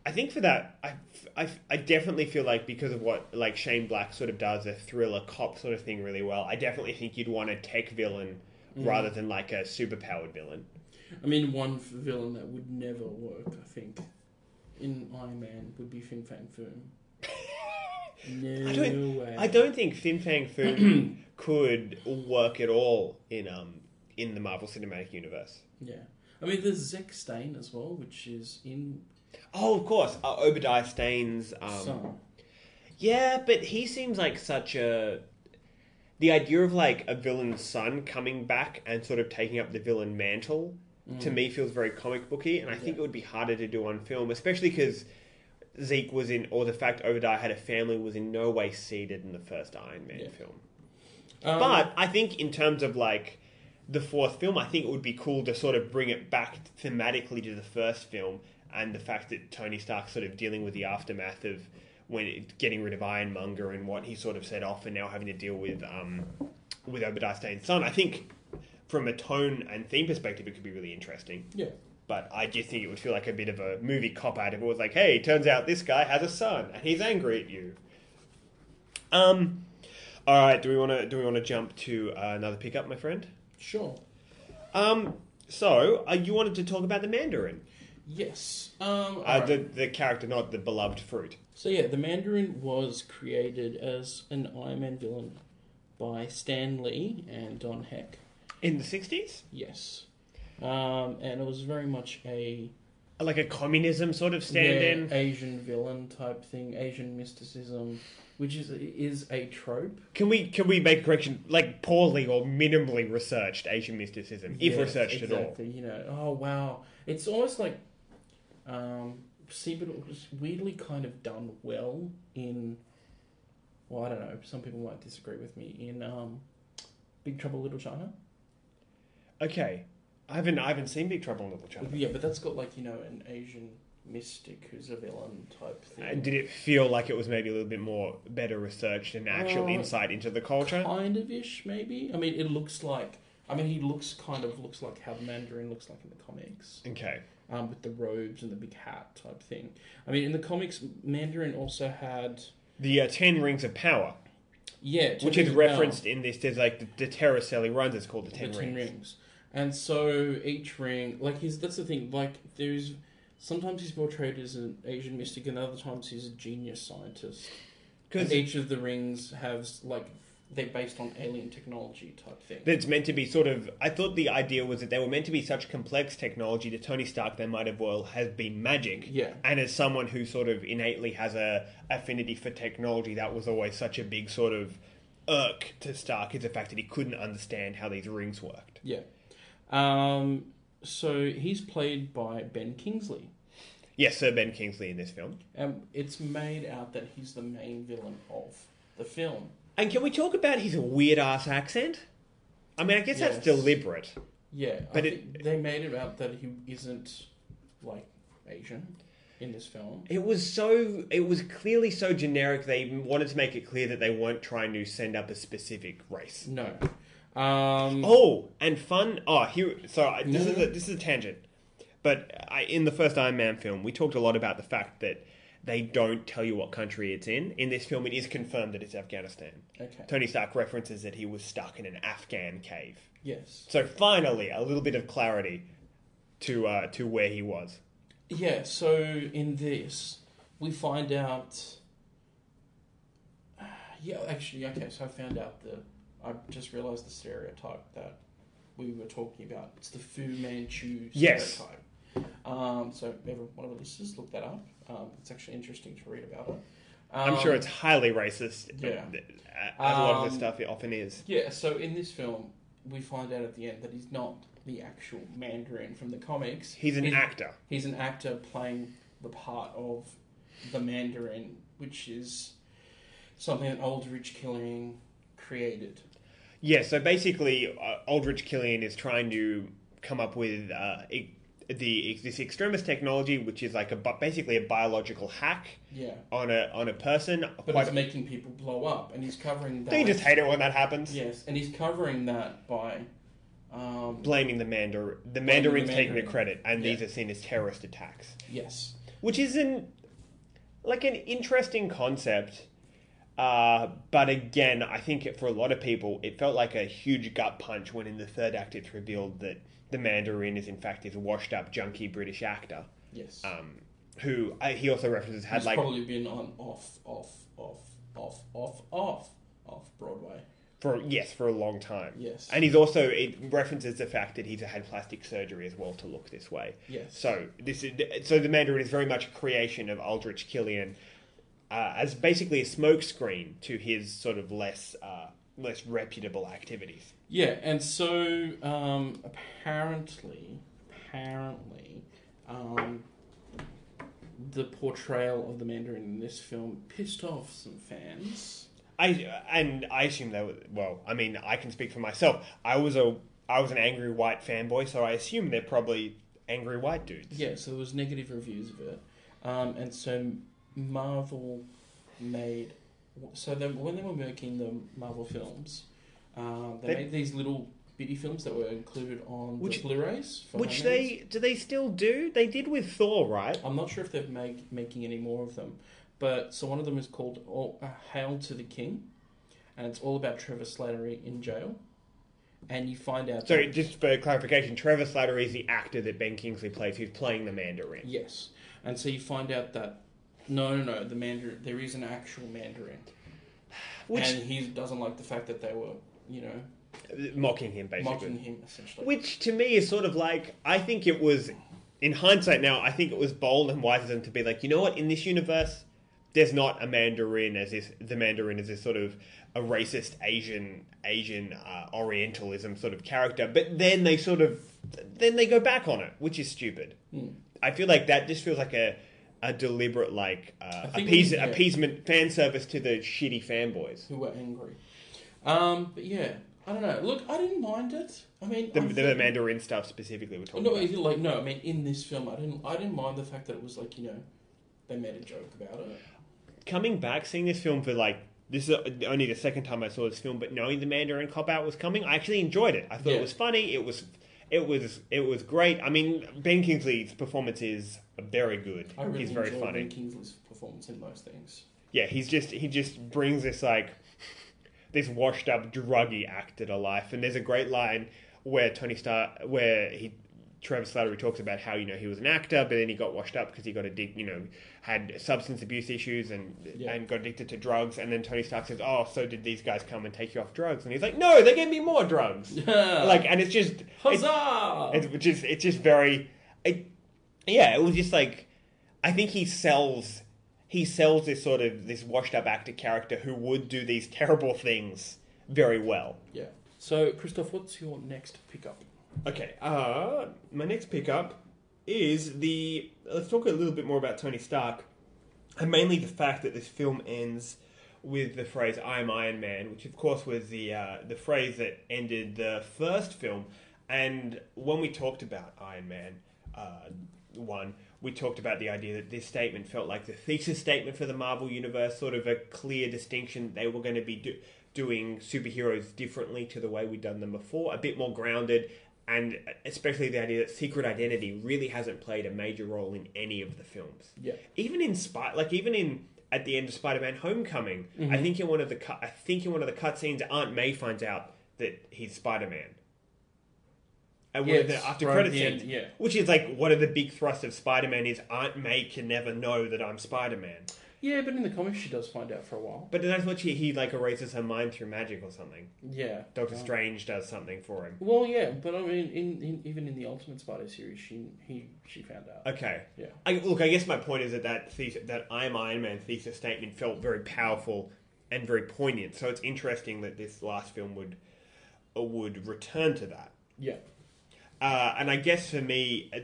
I think for that, I, I, I definitely feel like because of what like Shane Black sort of does, a thriller cop sort of thing really well. I definitely think you'd want a tech villain rather than like a superpowered villain. I mean, one villain that would never work, I think, in Iron Man would be Fin Fang Foom. No I don't, way. I don't think Fin Fang Foom could work at all in um in the Marvel Cinematic Universe. Yeah. I mean, there's Zack Stane as well, which is in Oh, of course, uh, Obadiah Stane's um, some. Yeah, but he seems like such a. The idea of like a villain's son coming back and sort of taking up the villain mantle to me feels very comic booky, and I think it would be harder to do on film, especially because Zeke was in, or the fact Obadiah had a family was in no way seeded in the first Iron Man Yeah. film. Um, But I think in terms of like the fourth film, I think it would be cool to sort of bring it back thematically to the first film and the fact that Tony Stark's sort of dealing with the aftermath of when it, getting rid of Ironmonger and what he sort of set off and now having to deal with um, with Obadiah Stane's son. I think from a tone and theme perspective, it could be really interesting. yeah. But I just think it would feel like a bit of a movie cop out if it was like, hey, turns out this guy has a son and he's angry at you. Um, all right. Do we want to do we want to jump to uh, another pickup, my friend? Sure. Um, so uh, you wanted to talk about the Mandarin, Yes. Um, uh, alright. the the character, not the beloved fruit. So yeah, the Mandarin was created as an Iron Man villain by Stan Lee and Don Heck. In the sixties, Yes. Um, and it was very much a like a communism sort of stand-in. yeah, Asian villain type thing, Asian mysticism, which is is a trope. Can we can we make a correction? Like poorly or minimally researched Asian mysticism, if Yes, researched at all. You know, oh wow, it's almost like, um, see, but it was weirdly kind of done well in. Well, I don't know. Some people might disagree with me in um, Big Trouble Little China. Okay, I haven't I haven't seen Big Trouble in Little China. Yeah, but that's got like you know an Asian mystic who's a villain type thing. And did it feel like it was maybe a little bit more better researched and actual Uh, insight into the culture? kind of ish, maybe. I mean, it looks like. I mean, he looks kind of looks like how the Mandarin looks like in the comics, Okay. um, with the robes and the big hat type thing. I mean, in the comics, Mandarin also had The uh, Ten Rings of Power, yeah, which is referenced in this, there's like the, the Terracelli runs, it's called the the Ten, ten Rings. rings. And so each ring, like he's that's the thing. Like there's sometimes he's portrayed as an Asian mystic, and other times he's a genius scientist. Because each of the rings has like they're based on alien technology type thing. that's meant to be sort of. I thought the idea was that they were meant to be such complex technology that Tony Stark then might have well has been magic. Yeah. And as someone who sort of innately has a affinity for technology, that was always such a big sort of irk to Stark is the fact that he couldn't understand how these rings worked. Yeah. Um, so he's played by Ben Kingsley. Yes, Sir Ben Kingsley in this film. Um, it's made out that he's the main villain of the film. And can we talk about his weird ass accent? I mean, I guess Yes. that's deliberate. Yeah, But I it- think they made it out that he isn't like Asian in this film. It was so. It was clearly so generic. They wanted to make it clear that they weren't trying to send up a specific race. No. Um, Oh, and fun. Oh, here. So I- this No, is a, this is a tangent. But I, in the first Iron Man film, we talked a lot about the fact that they don't tell you what country it's in. In this film, it is confirmed that it's Afghanistan. Okay. Tony Stark references that he was stuck in an Afghan cave. Yes. So finally, a little bit of clarity to uh, to where he was. Yeah, so in this, we find out. Yeah, actually, okay, so I found out the. I just realised the stereotype that we were talking about. It's the Fu Manchu Yes. stereotype. Um, so, every one of the listeners, look that up. Um, it's actually interesting to read about it. I'm Um, sure it's highly racist. yeah. As a lot of Um, the stuff it often is. Yeah, so in this film, we find out at the end that he's not the actual Mandarin from the comics. He's an He- actor. He's an actor playing the part of the Mandarin, which is something that Aldrich Killian created. Yeah, so basically, uh, Aldrich Killian is trying to come up with uh, e- the this extremis technology, which is like a basically a biological hack Yeah. on a on a person. But Quite it's making people blow up, and he's covering that. Don't you just hate it when that happens? Yes, and he's covering that by. Um, Blaming the Mandarin, the the Mandarin's taking the credit, and these are seen as terrorist attacks, yes. which isn't like an interesting concept. Uh, but again, I think for a lot of people, it felt like a huge gut punch when in the third act it's revealed that the Mandarin is in fact this washed up junky British actor. Yes. um, who I, he also references had he's like probably been on off, off, off, off, off, off, off Broadway. for yes for a long time. Yes. and he's also it references the fact that he's had plastic surgery as well to look this way. Yes. So this is so the Mandarin is very much a creation of Aldrich Killian uh, as basically a smokescreen to his sort of less uh, less reputable activities. Yeah, and so um, apparently, apparently, um, the portrayal of the Mandarin in this film pissed off some fans. I and I assume they were well. I mean, I can speak for myself. I was a I was an angry white fanboy, so I assume they're probably angry white dudes. Yeah, so there was negative reviews of it, um, and so Marvel made. So they, when they were making the Marvel films, uh, they, They- made these little bitty films that were included on Which- the Blu-rays. Which they do they still do? They did with Thor, right? I'm not sure if they're make, making any more of them, but so one of them is called All, uh, "Hail to the King," and it's all about Trevor Slattery in jail, and you find out. So that- just for clarification, Trevor Slattery is the actor that Ben Kingsley plays, who's playing the Mandarin. yes, and so you find out that no, no, no, the Mandarin there is an actual Mandarin, Which and he doesn't like the fact that they were, you know, mocking him basically. mocking him essentially. Which to me is sort of like I think it was in hindsight now, I think it was bold and wise of them to be like, you know what, in this universe, there's not a Mandarin as this the Mandarin is this sort of a racist Asian Asian uh, Orientalism sort of character. But then they sort of then they go back on it, which is stupid. Hmm. I feel like that just feels like a a deliberate like uh, appease, yeah. appeasement fan service to the shitty fanboys. who were angry. Um, but yeah, I don't know. Look, I didn't mind it. I mean, The, I the think- Mandarin stuff specifically we're talking No, about. like no. I mean, in this film, I didn't. I didn't mind the fact that it was like you know, they made a joke about it. coming back, seeing this film for like this is only the second time I saw this film, but knowing the Mandarin cop out was coming, I actually enjoyed it. I thought Yeah. it was funny. It was, it was, it was great. I mean, Ben Kingsley's performance is very good. I really he's very funny. Ben Kingsley's performance in most things. Yeah, he's just he just brings this like this washed up druggy actor to life. And there's a great line where Tony Stark, where he Trevor Slattery talks about how you know he was an actor, but then he got washed up because he got addicted, you know, had substance abuse issues and Yeah. and got addicted to drugs. And then Tony Stark says, "Oh, so did these guys come and take you off drugs?" And he's like, "No, they gave me more drugs." Yeah. like, and it's just it's, Huzzah! it's just it's just very, it, yeah. It was just like, I think he sells he sells this sort of this washed up actor character who would do these terrible things very well. yeah. So, Christoph, what's your next pickup? Okay, uh, my next pickup is the. Let's talk a little bit more about Tony Stark, and mainly the fact that this film ends with the phrase "I am Iron Man," which of course was the uh, the phrase that ended the first film. And when we talked about Iron Man uh, one, we talked about the idea that this statement felt like the thesis statement for the Marvel universe, sort of a clear distinction. They were going to be do- doing superheroes differently to the way we'd done them before, a bit more grounded, and especially the idea that secret identity really hasn't played a major role in any of the films. Yeah. Even in Spy, like even in at the end of Spider-Man: Homecoming, I mm-hmm. think in one of the cut, I think in one of the cutscenes, Aunt May finds out that he's Spider-Man. And Yes, with the after right credit scenes, end, yeah. which is like one of the big thrusts of Spider-Man is Aunt May can never know that I'm Spider-Man. Yeah, but in the comics, she does find out for a while. But that's what she, he like erases her mind through magic or something. Yeah. Doctor Strange does something for him. Well, yeah, but I mean, in, in even in the Ultimate Spider series, she he she found out. Okay. Yeah. I, look, I guess my point is that that, thesis, that I'm Iron Man thesis statement felt very powerful and very poignant. So it's interesting that this last film would uh, would return to that. Yeah. Uh, and I guess for me, uh,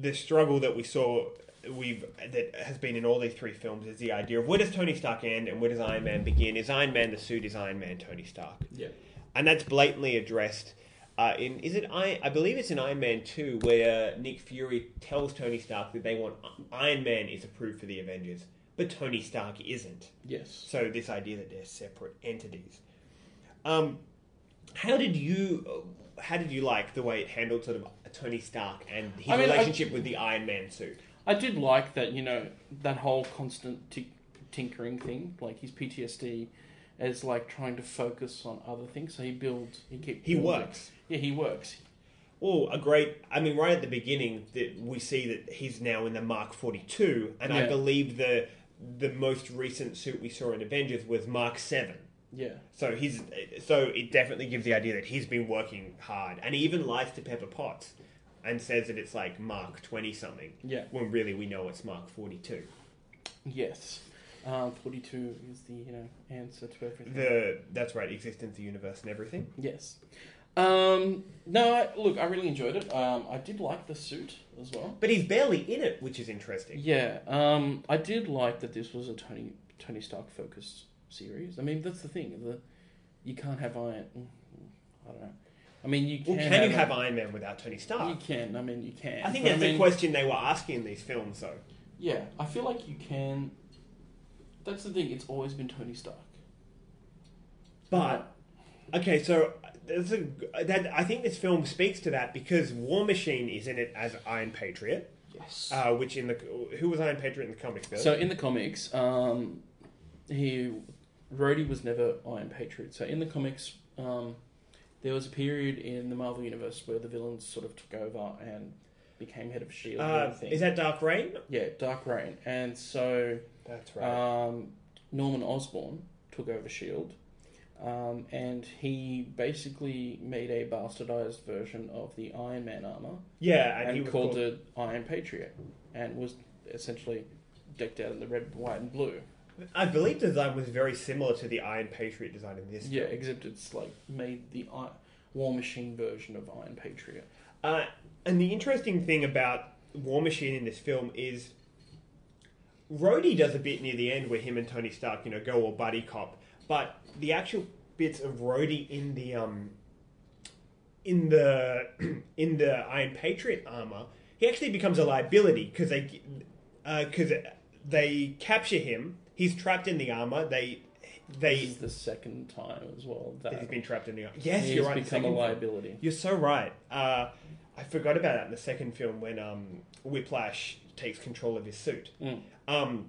the struggle that we saw we've that has been in all these three films is the idea of where does Tony Stark end and where does Iron Man begin? Is Iron Man the suit? Is Iron Man Tony Stark? Yeah. and that's blatantly addressed uh, in is it I I believe it's in Iron Man two where Nick Fury tells Tony Stark that they want Iron Man is approved for the Avengers, but Tony Stark isn't. Yes. So this idea that they're separate entities. Um, how did you how did you like the way it handled sort of Tony Stark and his I mean, I- relationship with the Iron Man suit? I did like that, you know, that whole constant t- tinkering thing, like his PTSD, as like trying to focus on other things. So he builds, he keeps. He building. works. Yeah, he works. Oh, a great! I mean, right at the beginning, that we see that he's now in the Mark Forty Two, and I believe the the most recent suit we saw in Avengers was Mark Seven. Yeah. So he's so it definitely gives the idea that he's been working hard, and he even lies to Pepper Potts and says that it's like Mark Twenty something. Yeah. When really we know it's Mark Forty Two. Yes. Um, Forty-two is the you know answer to everything. The that's right, existence, the universe, and everything. Yes. Um, no, I, look, I really enjoyed it. Um, I did like the suit as well. But he's barely in it, which is interesting. Yeah. Um, I did like that this was a Tony Tony Stark focused series. I mean, that's the thing. The you can't have Iron. I don't know. I mean, you can. Well, can have, you have Iron Man without Tony Stark? You can. I mean, you can. I think But that's mean, the question they were asking in these films, though. Yeah, I feel like you can. That's the thing. It's always been Tony Stark. But okay, so there's a, that I think this film speaks to that because War Machine is in it as Iron Patriot, Yes. uh, which in the who was Iron Patriot in the comics? Bill? So in the comics, um, he Rhodey was never Iron Patriot. So in the comics, um, there was a period in the Marvel universe where the villains sort of took over and became head of Shield. and uh, everything. is that Dark Reign? yeah, Dark Reign, and so That's right. um, Norman Osborn took over Shield. Um, and he basically made a bastardized version of the Iron Man armor yeah, and, and, he was called called, it Iron Patriot, and was essentially decked out in the red, white, and blue. I believe the design was very similar to the Iron Patriot design in this. Yeah, film. except it's like made the I- War Machine version of Iron Patriot. Uh, and the interesting thing about War Machine in this film is Rhodey does a bit near the end where him and Tony Stark, you know, go all buddy cop, but the actual bits of Rhodey in the um in the in the Iron Patriot armor, he actually becomes a liability because they because they capture him. He's trapped in the armor. They they This they is the second time as well that he's been trapped in the armor. Yes, he's you're right. the become a second film. liability. You're so right. Uh, I forgot about that in the second film when um, Whiplash takes control of his suit. Mm. Um,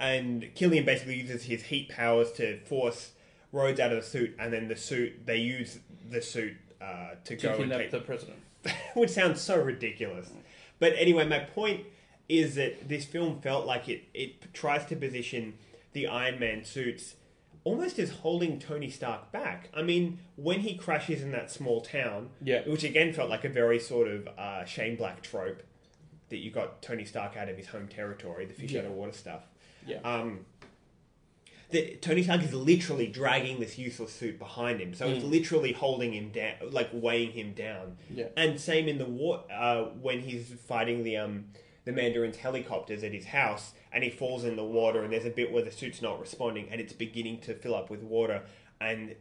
and Killian basically uses his heat powers to force Rhodes out of the suit, and then the suit they use the suit uh, to, To go and take the president. which sounds so ridiculous. But anyway, my point is that this film felt like it, it tries to position the Iron Man suits almost as holding Tony Stark back. I mean, when he crashes in that small town, Yeah. which again felt like a very sort of uh, Shane Black trope that you got Tony Stark out of his home territory, the fish Yeah. out of water stuff. Yeah. Um, that Tony Stark is literally dragging this useless suit behind him, so it's Mm. literally holding him down, like weighing him down. Yeah. And same in the war uh, when he's fighting the um the Mandarin's helicopters at his house, and he falls in the water, and there's a bit where the suit's not responding, and it's beginning to fill up with water, and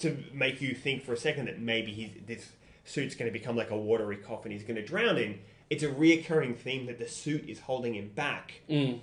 to make you think for a second that maybe he's this suit's going to become like a watery coffin he's going to drown in. It's a reoccurring theme that the suit is holding him back Mm.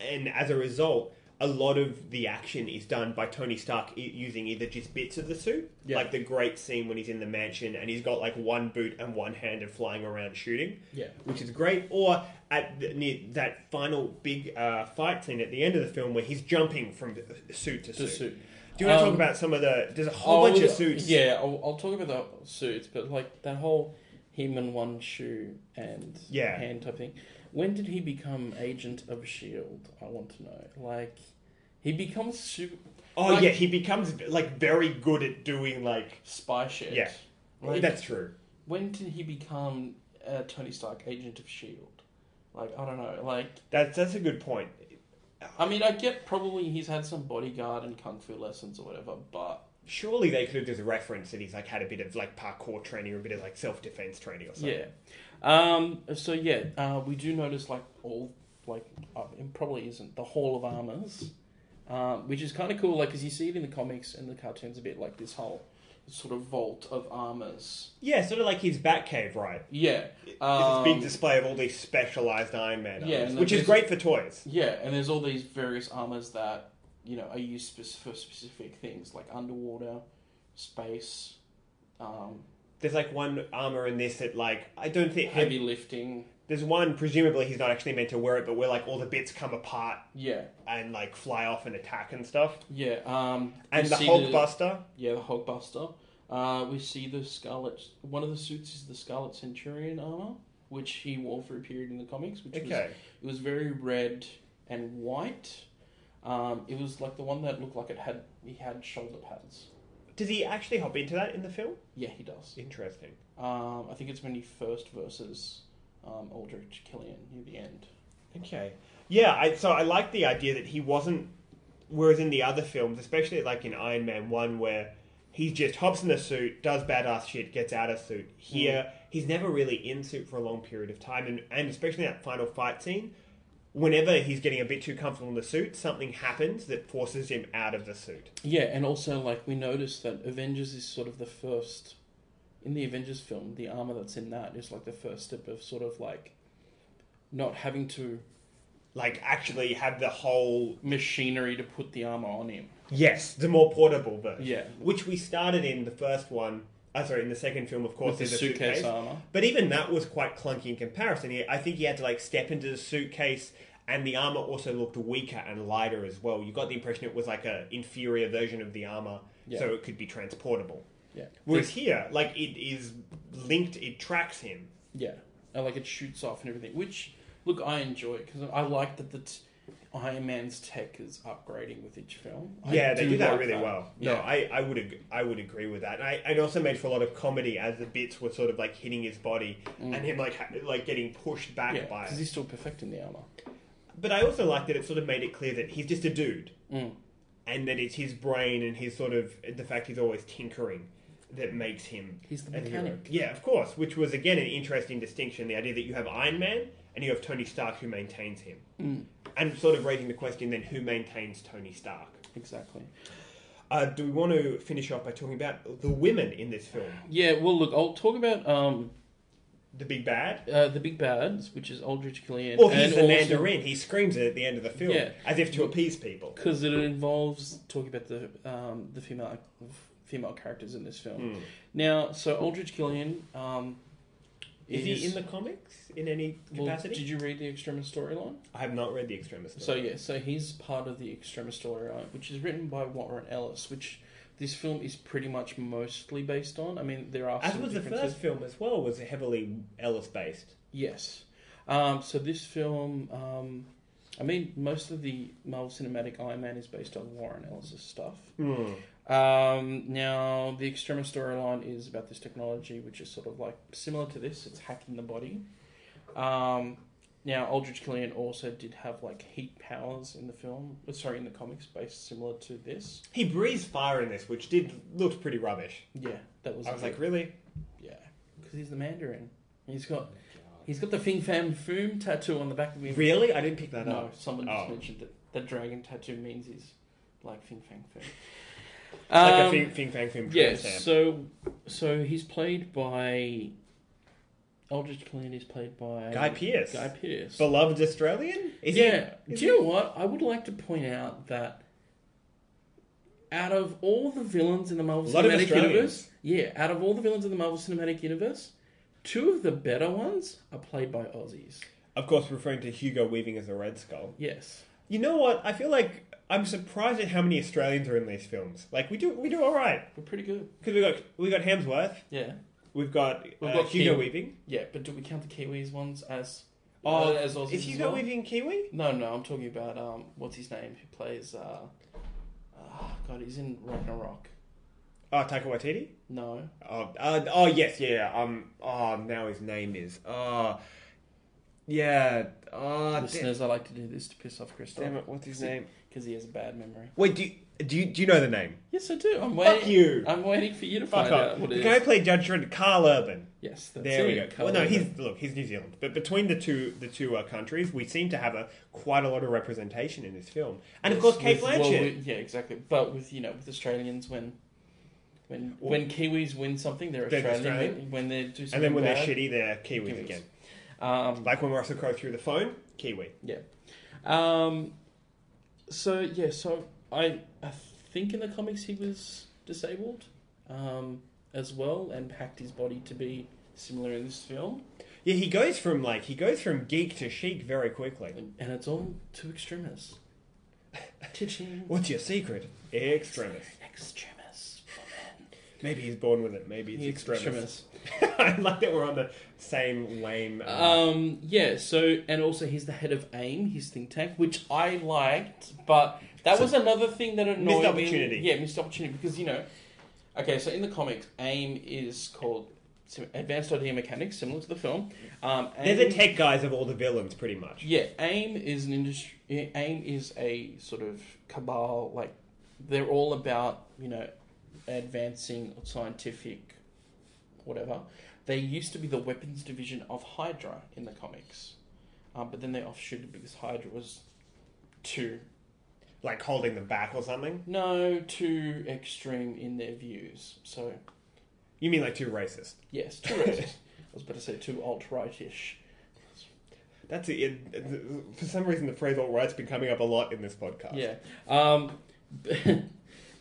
and as a result, a lot of the action is done by Tony Stark i- using either just bits of the suit, Yeah. like the great scene when he's in the mansion and he's got like one boot and one hand and flying around shooting, Yeah. which is great, or at the, near that final big uh, fight scene at the end of the film where he's jumping from suit to suit. suit. Do you want to Um, talk about some of the? There's a whole bunch of suits. Yeah, I'll, I'll talk about the suits, but like that whole him in one shoe and Yeah. hand type thing. When did he become agent of Shield? I want to know. Like, he becomes super Oh Like- yeah, he becomes like very good at doing like. spy shit. Yeah, Like, that's true. when did he become uh, Tony Stark, agent of Shield? Like, I don't know. Like, That's that's a good point. I mean, I get probably he's had some bodyguard and kung fu lessons or whatever, but Surely they could have just referenced that he's like had a bit of like parkour training or a bit of like self defense training or something. Yeah. Um, so yeah, uh, we do notice like all like uh, it probably isn't the Hall of Armors, um, which is kind of cool. Like, because you see it in the comics and the cartoons a bit like this whole sort of vault of armors. Yeah, sort of like his Batcave, right? Yeah. It's Um, this big display of all these specialized Iron Man yeah, and which is there's- great for toys. Yeah, and there's all these various armors that you know are used spec- for specific things like underwater, space, um, There's like one armor in this that like I don't think heavy lifting. There's one presumably he's not actually meant to wear it, but where like all the bits come apart Yeah, and like fly off and attack and stuff. yeah. Um, And we the see Hulkbuster. Yeah, the Hulkbuster. Uh, we see the Scarlet. One of the suits is the Scarlet Centurion armor, which he wore for a period in the comics. Which was, Okay. it was very red and white. Um, it was like the one that looked like it had he had shoulder pads. Does he actually hop into that in the film? Yeah, he does. Interesting. Um, I think it's when he first versus um, Aldrich Killian near the end. Okay. Yeah, I, so I like the idea that he wasn't. Whereas in the other films, especially like in Iron Man 1, where he just hops in the suit, does badass shit, gets out of suit. Here, he's never really in suit for a long period of time. And, and especially that final fight scene, whenever he's getting a bit too comfortable in the suit, something happens that forces him out of the suit. Yeah, and also like we noticed that Avengers is sort of the first in the Avengers film, the armor that's in that is like the first step of sort of like not having to Like, actually have the whole. machinery to put the armor on him. Yes, the more portable version. Yeah. Which we started in the first one. Uh, sorry, in the second film, of course, With the there's a suitcase armor. But even that was quite clunky in comparison. He, I think he had to like step into the suitcase, and the armor also looked weaker and lighter as well. You got the impression it was like a inferior version of the armor, Yeah. so it could be transportable. Yeah. Whereas here, like it is linked, it tracks him. Yeah. And like it shoots off and everything, which look I enjoy because I like that the t- Iron Man's tech is upgrading with each film. I yeah, they do that like really well. No, Yeah. I, I would ag- I would agree with that. And I, it also made for a lot of comedy as the bits were sort of like hitting his body and him like ha- like getting pushed back Mm. yeah, by because he's still perfecting the armor. But I also like that it sort of made it clear that he's just a dude. Mm. And that it's his brain and his sort of the fact he's always tinkering that makes him He's the mechanic. Yeah, of course. Which was again an interesting distinction, the idea that you have Iron Man and you have Tony Stark who maintains him. Mm. And sort of raising the question then who maintains Tony Stark? Exactly. Uh, do we want to finish off by talking about the women in this film? Yeah. Well, look, I'll talk about um, The big bad? uh, the big bads, which is Aldrich Killian. Well, he's and the also- Mandarin. He screams it at the end of the film Yeah. as if to appease people. because it involves talking about the um, the female female characters in this film. Now, so Aldrich Killian um, Is, he in the comics in any well, capacity? Did you read the Extremis storyline? I have not read the Extremis. So yeah, so he's part of the Extremis storyline, which is written by Warren Ellis, which this film is pretty much mostly based on. I mean, there are As some was the first film as well, was heavily Ellis based. Yes. Um, so this film, um, I mean, most of the Marvel Cinematic Iron Man is based on Warren Ellis' stuff. Um, now, the Extremis storyline is about this technology, which is sort of like similar to this. It's hacking the body. Um, now, Aldrich Killian also did have like heat powers in the film. uh, Sorry, in the comics, based similar to this. He breathes fire in this, which did looked pretty rubbish. Yeah, that was. I was like, really? yeah, because he's the Mandarin. He's got, he's got the Fing Fam Foom tattoo on the back of him. Really? I didn't pick that No, up. someone just Oh. mentioned that the dragon tattoo means he's like Fing Fang Foom. Like a um, Fing, Fing Fang Film Yeah, so so he's played by Aldrich Killian is played by Guy Pearce. Guy Pearce. Beloved Australian? Is yeah. He, is Do you know what? I would like to point out that out of all the villains in the Marvel A lot Cinematic. Universe, yeah, out of all the villains in the Marvel Cinematic Universe, two of the better ones are played by Aussies. Of course, referring to Hugo Weaving as a Red Skull. Yes. You know what? I feel like I'm surprised at how many Australians are in these films. Like we do, we do all right We're pretty good. because we got we got Hemsworth, Yeah, we've got, We've uh, got Hugo Kiwi. Weaving. yeah. But do we count the Kiwis ones as? Oh, uh, as Aussies is as Hugo well? Weaving Kiwi? No, no. I'm talking about um, what's his name? Who plays? Uh, oh, God, he's in Ragnarok. Oh, Taika Waititi. No, Oh, uh, oh yes, yeah. yeah, Um. Oh, now his name is. Oh, yeah. Oh, damn, listeners, I like to do this to piss off Christoph. damn it. What's his name? Because he has a bad memory. Wait, do you, do you do you know the name? Yes, I do. I'm Fuck waiting. you. I'm waiting for you to Fuck find off. out what The it guy is. who played Judge Dredd, Karl Urban. Yes, that's There we it. go. Karl Well, no, he's look, he's New Zealand, but between the two the two uh, countries, we seem to have a quite a lot of representation in this film, and of course, Cate With- Blanchett. well, with- yeah, exactly. But with you know, with Australians, when when Well- when Kiwis win something, they're They're Australian. Australian. When they do something and then when bad, they're shitty, they're Kiwis, Kiwis. again. Um, Like when Russell Crowe threw the phone, Kiwi. yeah. Um, so yeah, so I I think in the comics he was disabled, um, as well, and hacked his body to be similar in this film, Yeah, he goes from like he goes from geek to chic very quickly. and it's all to extremis. Teaching What's your secret? Extremis. extremis for men. Maybe he's born with it. Maybe it's extremis. I like that we're on the same lame. uh, Um, yeah, so, and also he's the head of AIM, his think tank, which I liked, but that was another thing that annoyed Missed me. opportunity. Yeah, missed opportunity, because, you know, okay, so in the comics, AIM is called sim- Advanced Idea Mechanics, similar to the film. Um, they're the AIM- tech guys of all the villains, pretty much. Yeah, AIM is an industry. AIM is a sort of cabal. Like they're all about you know advancing scientific, whatever. They used to be the weapons division of Hydra in the comics, um, but then they offshooted because Hydra was too Like holding them back or something. no too extreme in their views. So You mean like too racist? yes, too racist. I was about to say too alt rightish. That's it. it- For some reason, the phrase "alt right's been coming up a lot in this podcast. Yeah. Um,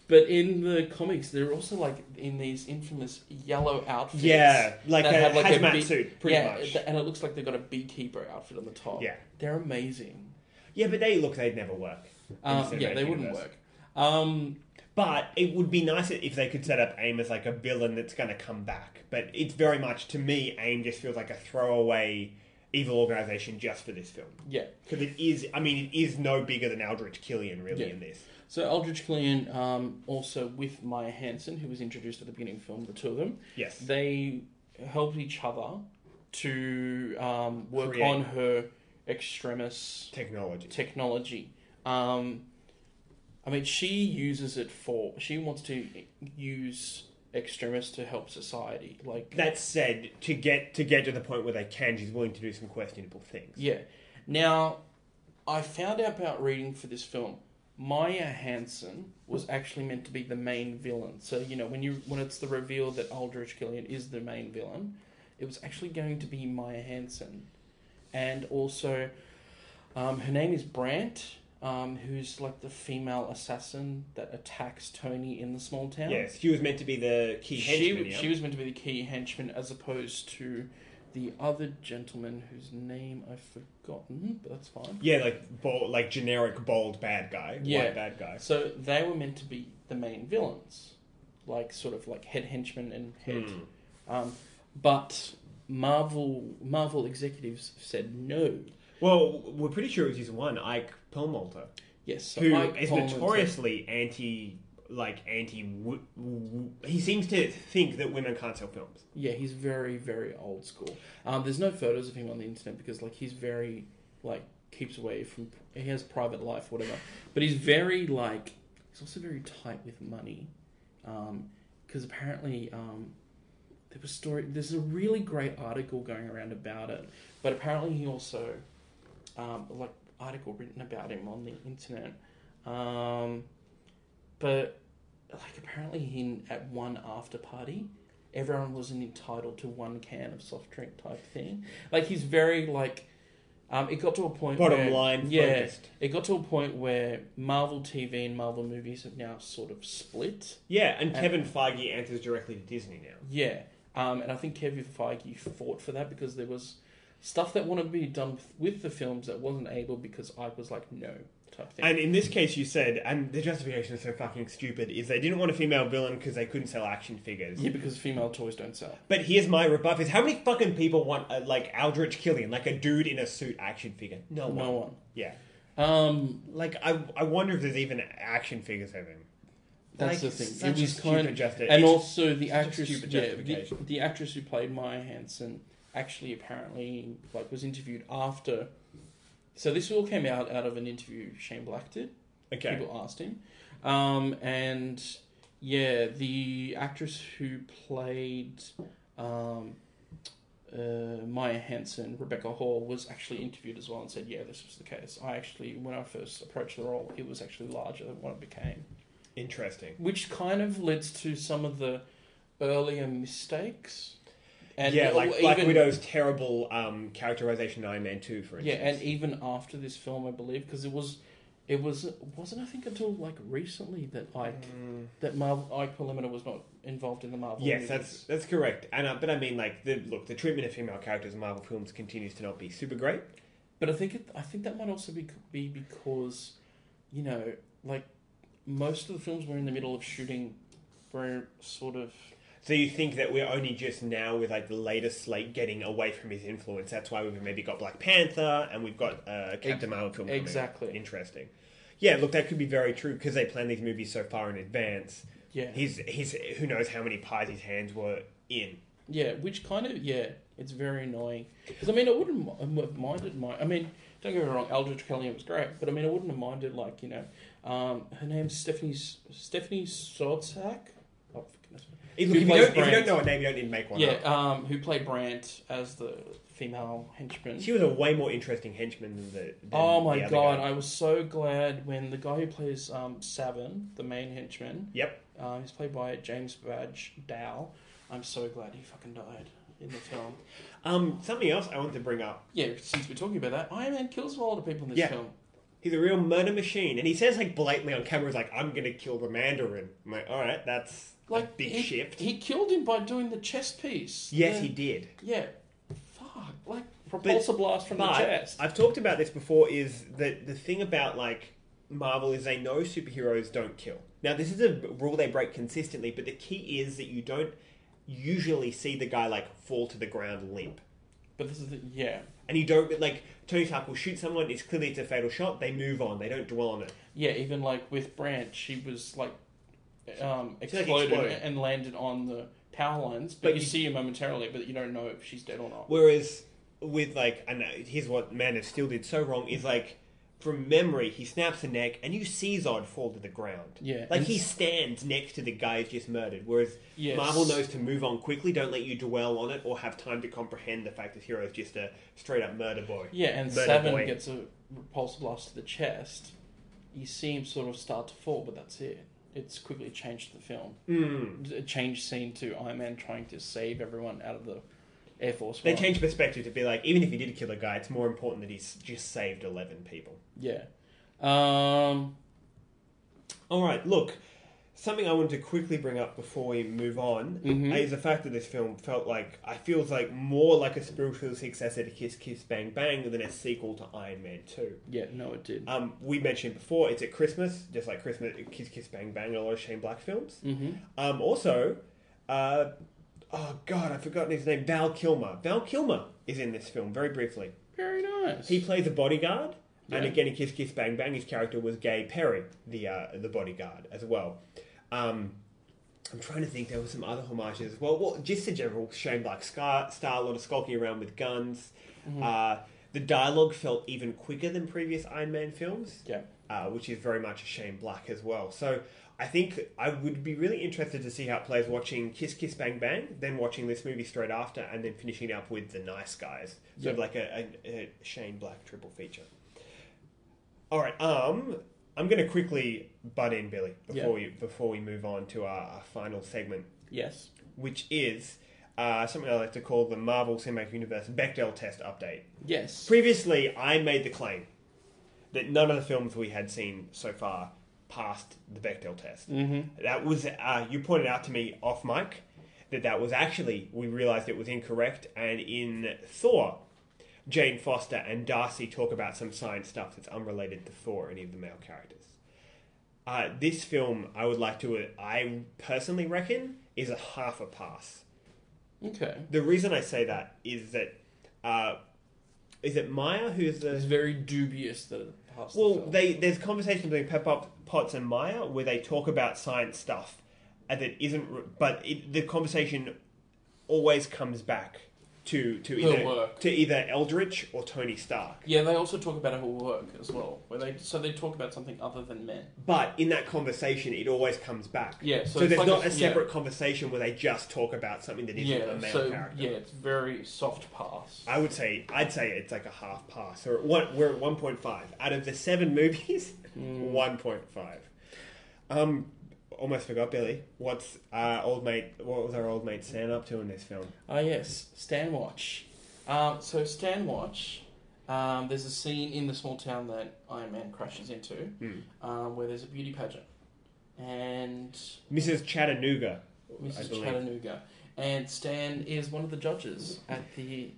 but in the comics, they're also like in these infamous yellow outfits. Yeah, like that a have, hazmat bee- suit, pretty yeah, much. and it looks like they've got a beekeeper outfit on the top. Yeah. They're amazing. Yeah, but they look they'd never work. Um, yeah, they wouldn't universe. work. Um, But it would be nice if they could set up AIM as like a villain that's going to come back. But it's very much to me, AIM just feels like a throwaway evil organization just for this film yeah. because it is. I mean, it is no bigger than Aldrich Killian really Yeah. in this. So Aldrich Killian, um, also with Maya Hansen, who was introduced at the beginning of the film, the two of them, Yes. they helped each other to um, work Create. on her extremis Technology. technology. Um, I mean, she uses it for. She wants to use extremis to help society. Like, That said, to get to get to the point where they can, she's willing to do some questionable things. yeah. Now, I found out about reading for this film. Maya Hansen was actually meant to be the main villain. So you know when you when it's the reveal that Aldrich Killian is the main villain, it was actually going to be Maya Hansen, and also um, her name is Brandt, um, who's like the female assassin that attacks Tony in the small town. Yes, she was meant to be the key she henchman. yeah? she was meant to be the key henchman as opposed to the other gentleman whose name I've forgotten, but that's fine. Yeah, like bold, like generic bold bad guy, Yeah. white bad guy. So they were meant to be the main villains, like sort of like head henchman and head. Hmm. Um, but Marvel Marvel executives said no. Well, we're pretty sure it was just one Ike Perlmutter, Yes, so who Ike is Perlmutter- notoriously anti, like anti. He seems to think that women can't sell films. Yeah, he's very very old school. Um, there's no photos of him on the internet because like he's very like keeps away from. He has private life, whatever. But he's very like he's also very tight with money, because apparently um, there was story. There's a really great article going around about it, but apparently he also um, like article written about him on the internet. Um, but like apparently in at one after party everyone wasn't entitled to one can of soft drink type thing like he's very like um, it got to a point Bottom where, line yeah focused. it got to a point where marvel tv and marvel movies have now sort of split Yeah, and Kevin Feige answers directly to Disney now. yeah um, and i think kevin feige fought for that because there was stuff that wanted to be done with, with the films that wasn't able because I was like no type thing. And in this case, you said, and the justification is so fucking stupid, is they didn't want a female villain because they couldn't sell action figures. yeah, because female toys don't sell. But here's my rebuff: is how many fucking people want a, like Aldrich Killian, like a dude in a suit action figure? No one. No one. Yeah. Um, Like I, I wonder if there's even action figures of him. That's Like, the thing. such It a was stupid kind of, justi- and also the actress, yeah, the, the actress who played Maya Hansen actually apparently like was interviewed after. So this all came out out of an interview Shane Black did. Okay. People asked him, um, and yeah, the actress who played um, uh, Maya Hansen, Rebecca Hall, was actually interviewed as well and said, "Yeah, this was the case. I actually, when I first approached the role, it was actually larger than what it became." Interesting. which kind of leads to some of the earlier mistakes. And yeah, like even, Black Widow's terrible um, characterization in Iron Man Two, for instance. Yeah, and even after this film, I believe, because it was, it was wasn't I think until like recently that like that Marvel Ike Perlmutter was not involved in the Marvel. Mm. Yes, movies. that's that's correct. And uh, but I mean, like the look, the treatment of female characters in Marvel films continues to not be super great. But I think it, I think that might also be be because, you know, like most of the films were in the middle of shooting, were sort of So you think that we're only just now with like the latest slate getting away from his influence? That's why we've maybe got Black Panther and we've got uh, Captain Marvel film. coming. exactly. Interesting. Yeah, look, that could be very true because they plan these movies so far in advance. yeah He's he's who knows how many pies his hands were in. Yeah, which kind of yeah, it's very annoying. Because I mean, I wouldn't have minded my. I mean, don't get me wrong, Aldrich Killian was great, but I mean, I wouldn't have minded like you know, um, her name's Stephanie Stephanie Szostak. Oh, for goodness sake. If, if, you if you don't know a name, you don't need to make one Yeah, up. um, who played Brandt as the female henchman. She was a way more interesting henchman than the. Than Oh my the god, guy. I was so glad when the guy who plays um, Savin, the main henchman, Yep. uh, he's played by James Badge Dale. I'm so glad he fucking died in the film. Um, something else I want to bring up. Yeah, since we're talking about that, Iron Man kills a lot of people in this Yeah. film. He's a real murder machine, and he says like blatantly on camera, "He's like, I'm gonna kill the Mandarin." I'm like, all right, that's like big he, shift. He killed him by doing the chest piece. yes, The- he did. Yeah. Fuck. Like repulsor blast from But the chest. I've talked about this before. Is that the thing about like Marvel is they know superheroes don't kill. Now this is a rule they break consistently, but the key is that you don't usually see the guy like fall to the ground limp. but this is the yeah. And you don't like Tony Stark will shoot someone. It's clearly it's a fatal shot. They move on. They don't dwell on it. Yeah, even like with Brandt, she was like um, exploded exploded. and landed on the power lines, but, But you, you- see her momentarily, but you don't know if she's dead or not. Whereas with like, I know here's what Man of Steel did so wrong is like. From memory, he snaps the neck, and you see Zod fall to the ground. Yeah, like and he stands next to the guy who's just murdered. Whereas Yes. Marvel knows to move on quickly, don't let you dwell on it, or have time to comprehend the fact that hero is just a straight up murder boy. Yeah, and Murder Seven boy. gets a repulsor blast to the chest. You see him sort of start to fall, but that's it. It's quickly changed the film. Mm. A changed scene to Iron Man trying to save everyone out of the Air Force They One. change perspective to be like, even if he did kill a guy, it's more important that he's just saved eleven people. Yeah. Um, All right, look. Something I wanted to quickly bring up before we move on Mhm. is the fact that this film felt like I feels like more like a spiritual successor to Kiss Kiss Bang Bang than a sequel to Iron Man Two. yeah, no, it did. Um, we mentioned before it's at Christmas, just like Christmas, Kiss Kiss Bang Bang, a lot of Shane Black films. hmm Um, also, uh, oh god, I've forgotten his name. Val Kilmer. Val Kilmer is in this film very briefly. Very nice. He plays a bodyguard, and again in Kiss Kiss Bang Bang, his character was Gay Perry, the uh, the bodyguard as well. Um, I'm trying to think. There were some other homages as well. Well, just a general Shane Black scar, star, a lot of skulking around with guns. Mm-hmm. Uh, the dialogue felt even quicker than previous Iron Man films yeah. uh, which is very much a Shane Black as well. So I think I would be really interested to see how it plays watching Kiss Kiss Bang Bang, then watching this movie straight after, and then finishing up with The Nice Guys. Sort of like a, a, a Shane Black triple feature. All right, um, I'm going to quickly butt in, Billy, before we before we move on to our, our final segment, Yes. which is uh, something I like to call the Marvel Cinematic Universe Bechdel Test update. Yes. Previously, I made the claim that none of the films we had seen so far passed the Bechdel test. Mm-hmm. That was uh, you pointed out to me off mic that that was actually we realized it was incorrect, and in Thor, Jane Foster and Darcy talk about some science stuff that's unrelated to Thor or any of the male characters. Uh, this film, I would like to, I personally reckon, is a half a pass. Okay. The reason I say that is that, uh, is it Maya who's the It's very dubious that it passed. the well, film. they there's conversation between Pepper Potts and Maya where they talk about science stuff, and that isn't. But it, the conversation always comes back to to Her either work. to either Aldrich or Tony Stark. Yeah, they also talk about her work as well, where they so they talk about something other than men. But in that conversation, it always comes back. Yeah, so So, there's like not a- a, separate conversation where they just talk about something that isn't Yeah, a male so character. yeah, it's very soft pass. I would say I'd say it's like a half pass. Or one, we're at one point five out of the seven movies. Hmm. One point five. Um, almost forgot Billy. What's uh, old mate? What was our old mate Stan up to in this film? Ah, yes, Stan Watch. Um, so Stan Watch, um, there's a scene in the small town that Iron Man crashes into, Hmm. um, where there's a beauty pageant, and Mrs. Chattanooga. Mrs. Chattanooga, and Stan is one of the judges at the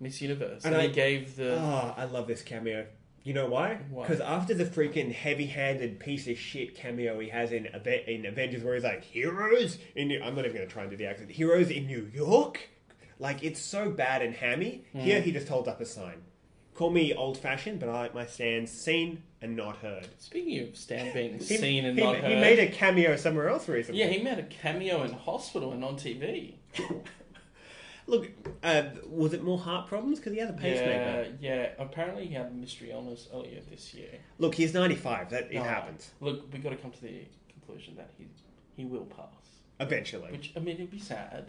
Miss Universe, And and, I- he gave the Oh, I love this cameo. You know why? Because after the freaking heavy-handed piece of shit cameo he has in in Avengers, where he's like heroes in New- I'm not even going to try and do the accent. Heroes in New York. Like it's so bad and hammy. Hmm. Here he just holds up a sign. Call me old-fashioned, but I like my stands seen and not heard. Speaking of Stan being He, seen and he, not he heard, he made a cameo somewhere else recently. yeah, he made a cameo in hospital and on TV. Look, uh, was it more heart problems because he has a pacemaker? Yeah, yeah. Apparently, he had a mystery illness earlier this year. Look, he's 95. That it No, happens Look, we've got to come to the conclusion that he he will pass. eventually. Which I mean, it'd be sad.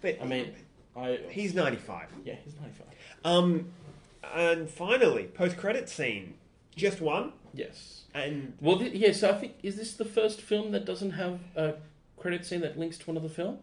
but I mean, I he's 95. yeah, he's ninety five. Um, and finally, post-credit scene, just one, Yes. and Well, th- yeah. So I think is this the first film that doesn't have a credit scene that links to another film?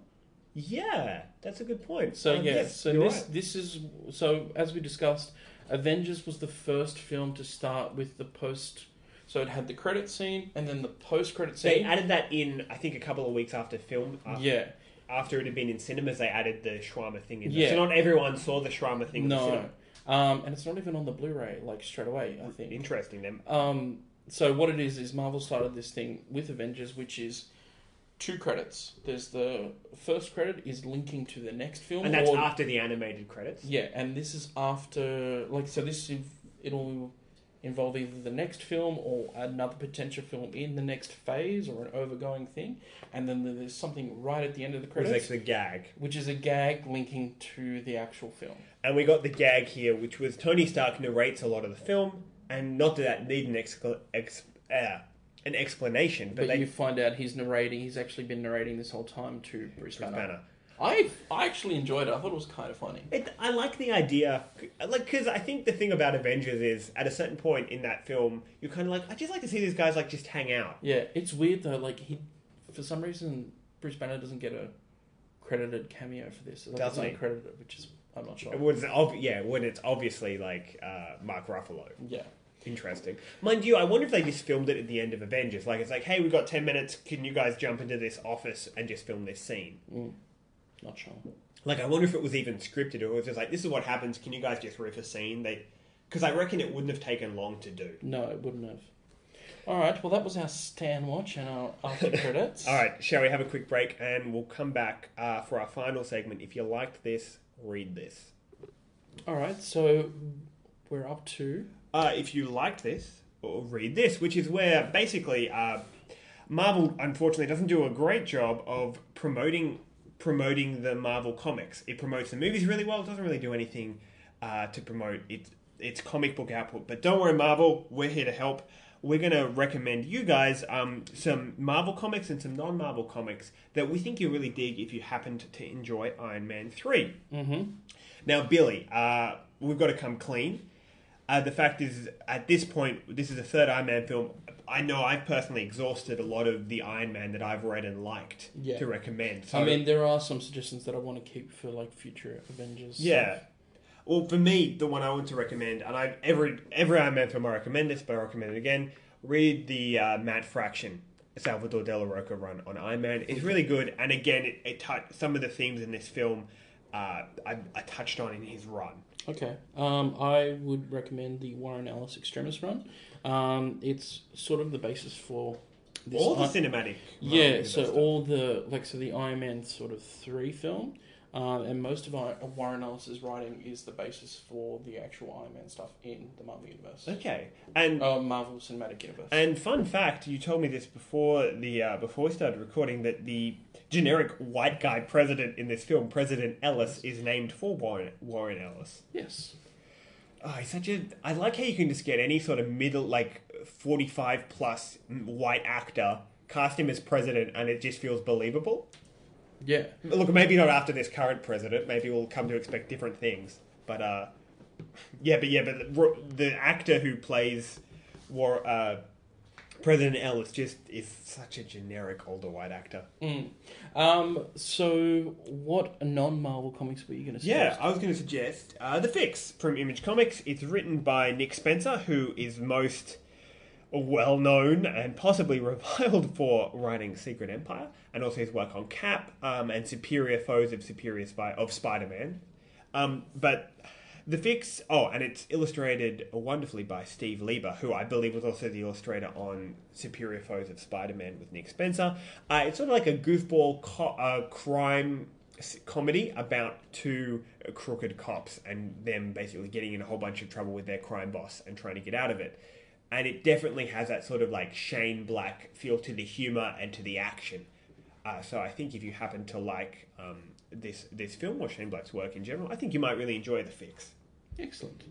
Yeah, that's a good point. So Um, yeah. yes, so this right. this is so as we discussed, Avengers was the first film to start with the post. So it had the credit scene and then the post credit scene. they added that in. I think a couple of weeks after film. After, yeah. After it had been in cinemas, they added the shawarma thing in. Yeah. So not everyone saw the shawarma thing. in the No. cinema. Um, and it's not even on the Blu-ray like straight away. I think. Interesting. Them. Um, so what it is is Marvel started this thing with Avengers, which is two credits. There's the first credit is linking to the next film, And that's or- after the animated credits. yeah, and this is after like so this inv- it'll involve either the next film or another potential film in the next phase or an overgoing thing, and then there's something right at the end of the It was credits, actually the gag. which is a gag linking to the actual film. And we got the gag here, which was Tony Stark narrates a lot of the film, and not that that need an excla- ex- uh, an explanation, but, But, they you find out he's narrating. He's actually been narrating this whole time to Bruce, Bruce Banner. Banner. I I actually enjoyed it. I thought it was kind of funny. It, I like the idea, like, because I think the thing about Avengers is, at a certain point in that film, you're kind of like, I just like to see these guys like just hang out. Yeah, it's weird though. Like he, for some reason, Bruce Banner doesn't get a credited cameo for this. Like, Doesn't it's he? uncredited, which is I'm not sure. It was ob- yeah, when it's obviously like uh, Mark Ruffalo. Yeah, Interesting, mind you. I wonder if they just filmed it at the end of Avengers. Like, it's like, hey, we've got ten minutes. Can you guys jump into this office and just film this scene? not sure. Like, I wonder if it was even scripted or it was just like, this is what happens. Can you guys just riff a scene? They, because I reckon it wouldn't have taken long to do. No, it wouldn't have. All right. Well, that was our Stan watch and our after credits. All right, shall we have a quick break and we'll come back uh, for our final segment. If you liked this, read this. All right. So we're up to Uh, if you liked this, or read this, which is where basically uh, Marvel unfortunately doesn't do a great job of promoting promoting the Marvel comics. It promotes the movies really well. It doesn't really do anything uh, to promote its its comic book output. But don't worry, Marvel, we're here to help. We're going to recommend you guys um, some Marvel comics and some non Marvel comics that we think you really dig if you happened to enjoy Iron Man 3. mm-hmm. Now, Billy, uh, we've got to come clean. Uh, the fact is, at this point, this is the third Iron Man film. I know I've personally exhausted a lot of the Iron Man that I've read and liked Yeah. to recommend. So, I mean, there are some suggestions that I want to keep for like future Avengers. yeah. Well, for me, the one I want to recommend, and I every every Iron Man film I recommend this, but I recommend it again. Read the uh, Matt Fraction Salvador De La Roca run on Iron Man. It's really good, and again, it, it some of the themes in this film uh, I, I touched on in his run. Okay. Um, I would recommend the Warren Ellis Extremis run. Um, it's sort of the basis for this. All the I- cinematic. yeah, so all the like so the Iron Man sort of three film, um, and most of our, of Warren Ellis's writing is the basis for the actual Iron Man stuff in the Marvel universe, Okay, and uh, Marvel Cinematic Universe. And fun fact, you told me this before the uh, before we started recording that the generic white guy president in this film, President Ellis, is named for Warren Warren Ellis. yes, Oh, he's such a. I like how you can just get any sort of middle, like forty five plus white actor, cast him as president, and it just feels believable. yeah, Look, maybe not after this current president. Maybe we'll come to expect different things. But uh, yeah, but yeah, but the, the actor who plays War uh, President Ellis just is such a generic older white actor. Mm. Um, so what non-Marvel comics were you going to suggest? Yeah. I was going to suggest uh, The Fix from Image Comics. It's written by Nick Spencer, who is most well known and possibly reviled for writing Secret Empire, and also his work on Cap um, and Superior Foes of Superior Spy of Spider Man. Um, but the fix, oh, and it's illustrated wonderfully by Steve Lieber, who I believe was also the illustrator on Superior Foes of Spider Man with Nick Spencer. Uh, it's sort of like a goofball co- uh, crime comedy about two crooked cops and them basically getting in a whole bunch of trouble with their crime boss and trying to get out of it. And it definitely has that sort of like Shane Black feel to the humor and to the action. Uh, so I think if you happen to like um, this this film or Shane Black's work in general, I think you might really enjoy The Fix. Excellent.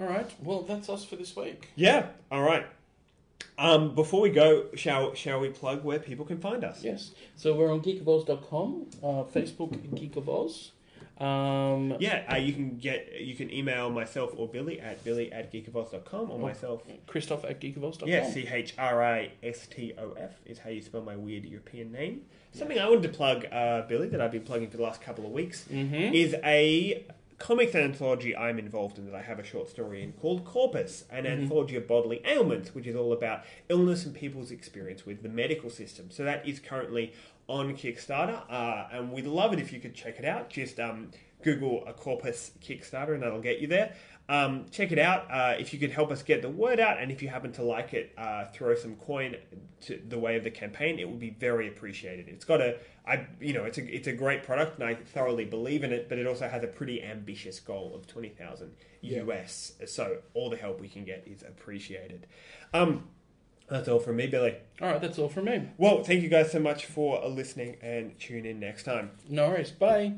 All right. Well, that's us for this week. Yeah. All right. Um, before we go, shall shall we plug where people can find us? Yes. So we're on geekofoz.com, uh, Facebook Geek of Oz. Um, Yeah, uh, you can get you can email myself or Billy at billy at geekofoz.com or myself. Christoph at geekofoz.com. Yeah, C H R I S T O F is how you spell my weird European name. Something I wanted to plug, uh, Billy, that I've been plugging for the last couple of weeks, is a comics anthology I'm involved in that I have a short story in called Corpus, an anthology of bodily ailments, which is all about illness and people's experience with the medical system. So that is currently on Kickstarter, uh, and we'd love it if you could check it out. Just um, Google a Corpus Kickstarter, and that'll get you there. Um, check it out. Uh, if you could help us get the word out, and if you happen to like it, uh, throw some coin to the way of the campaign. It would be very appreciated. It's got a, I, you know, it's a it's a great product, and I thoroughly believe in it. But it also has a pretty ambitious goal of twenty thousand US. So all the help we can get is appreciated. Um, that's all from me, Billy. All right. That's all from me. Well, thank you guys so much for listening, and tune in next time. No worries. Bye.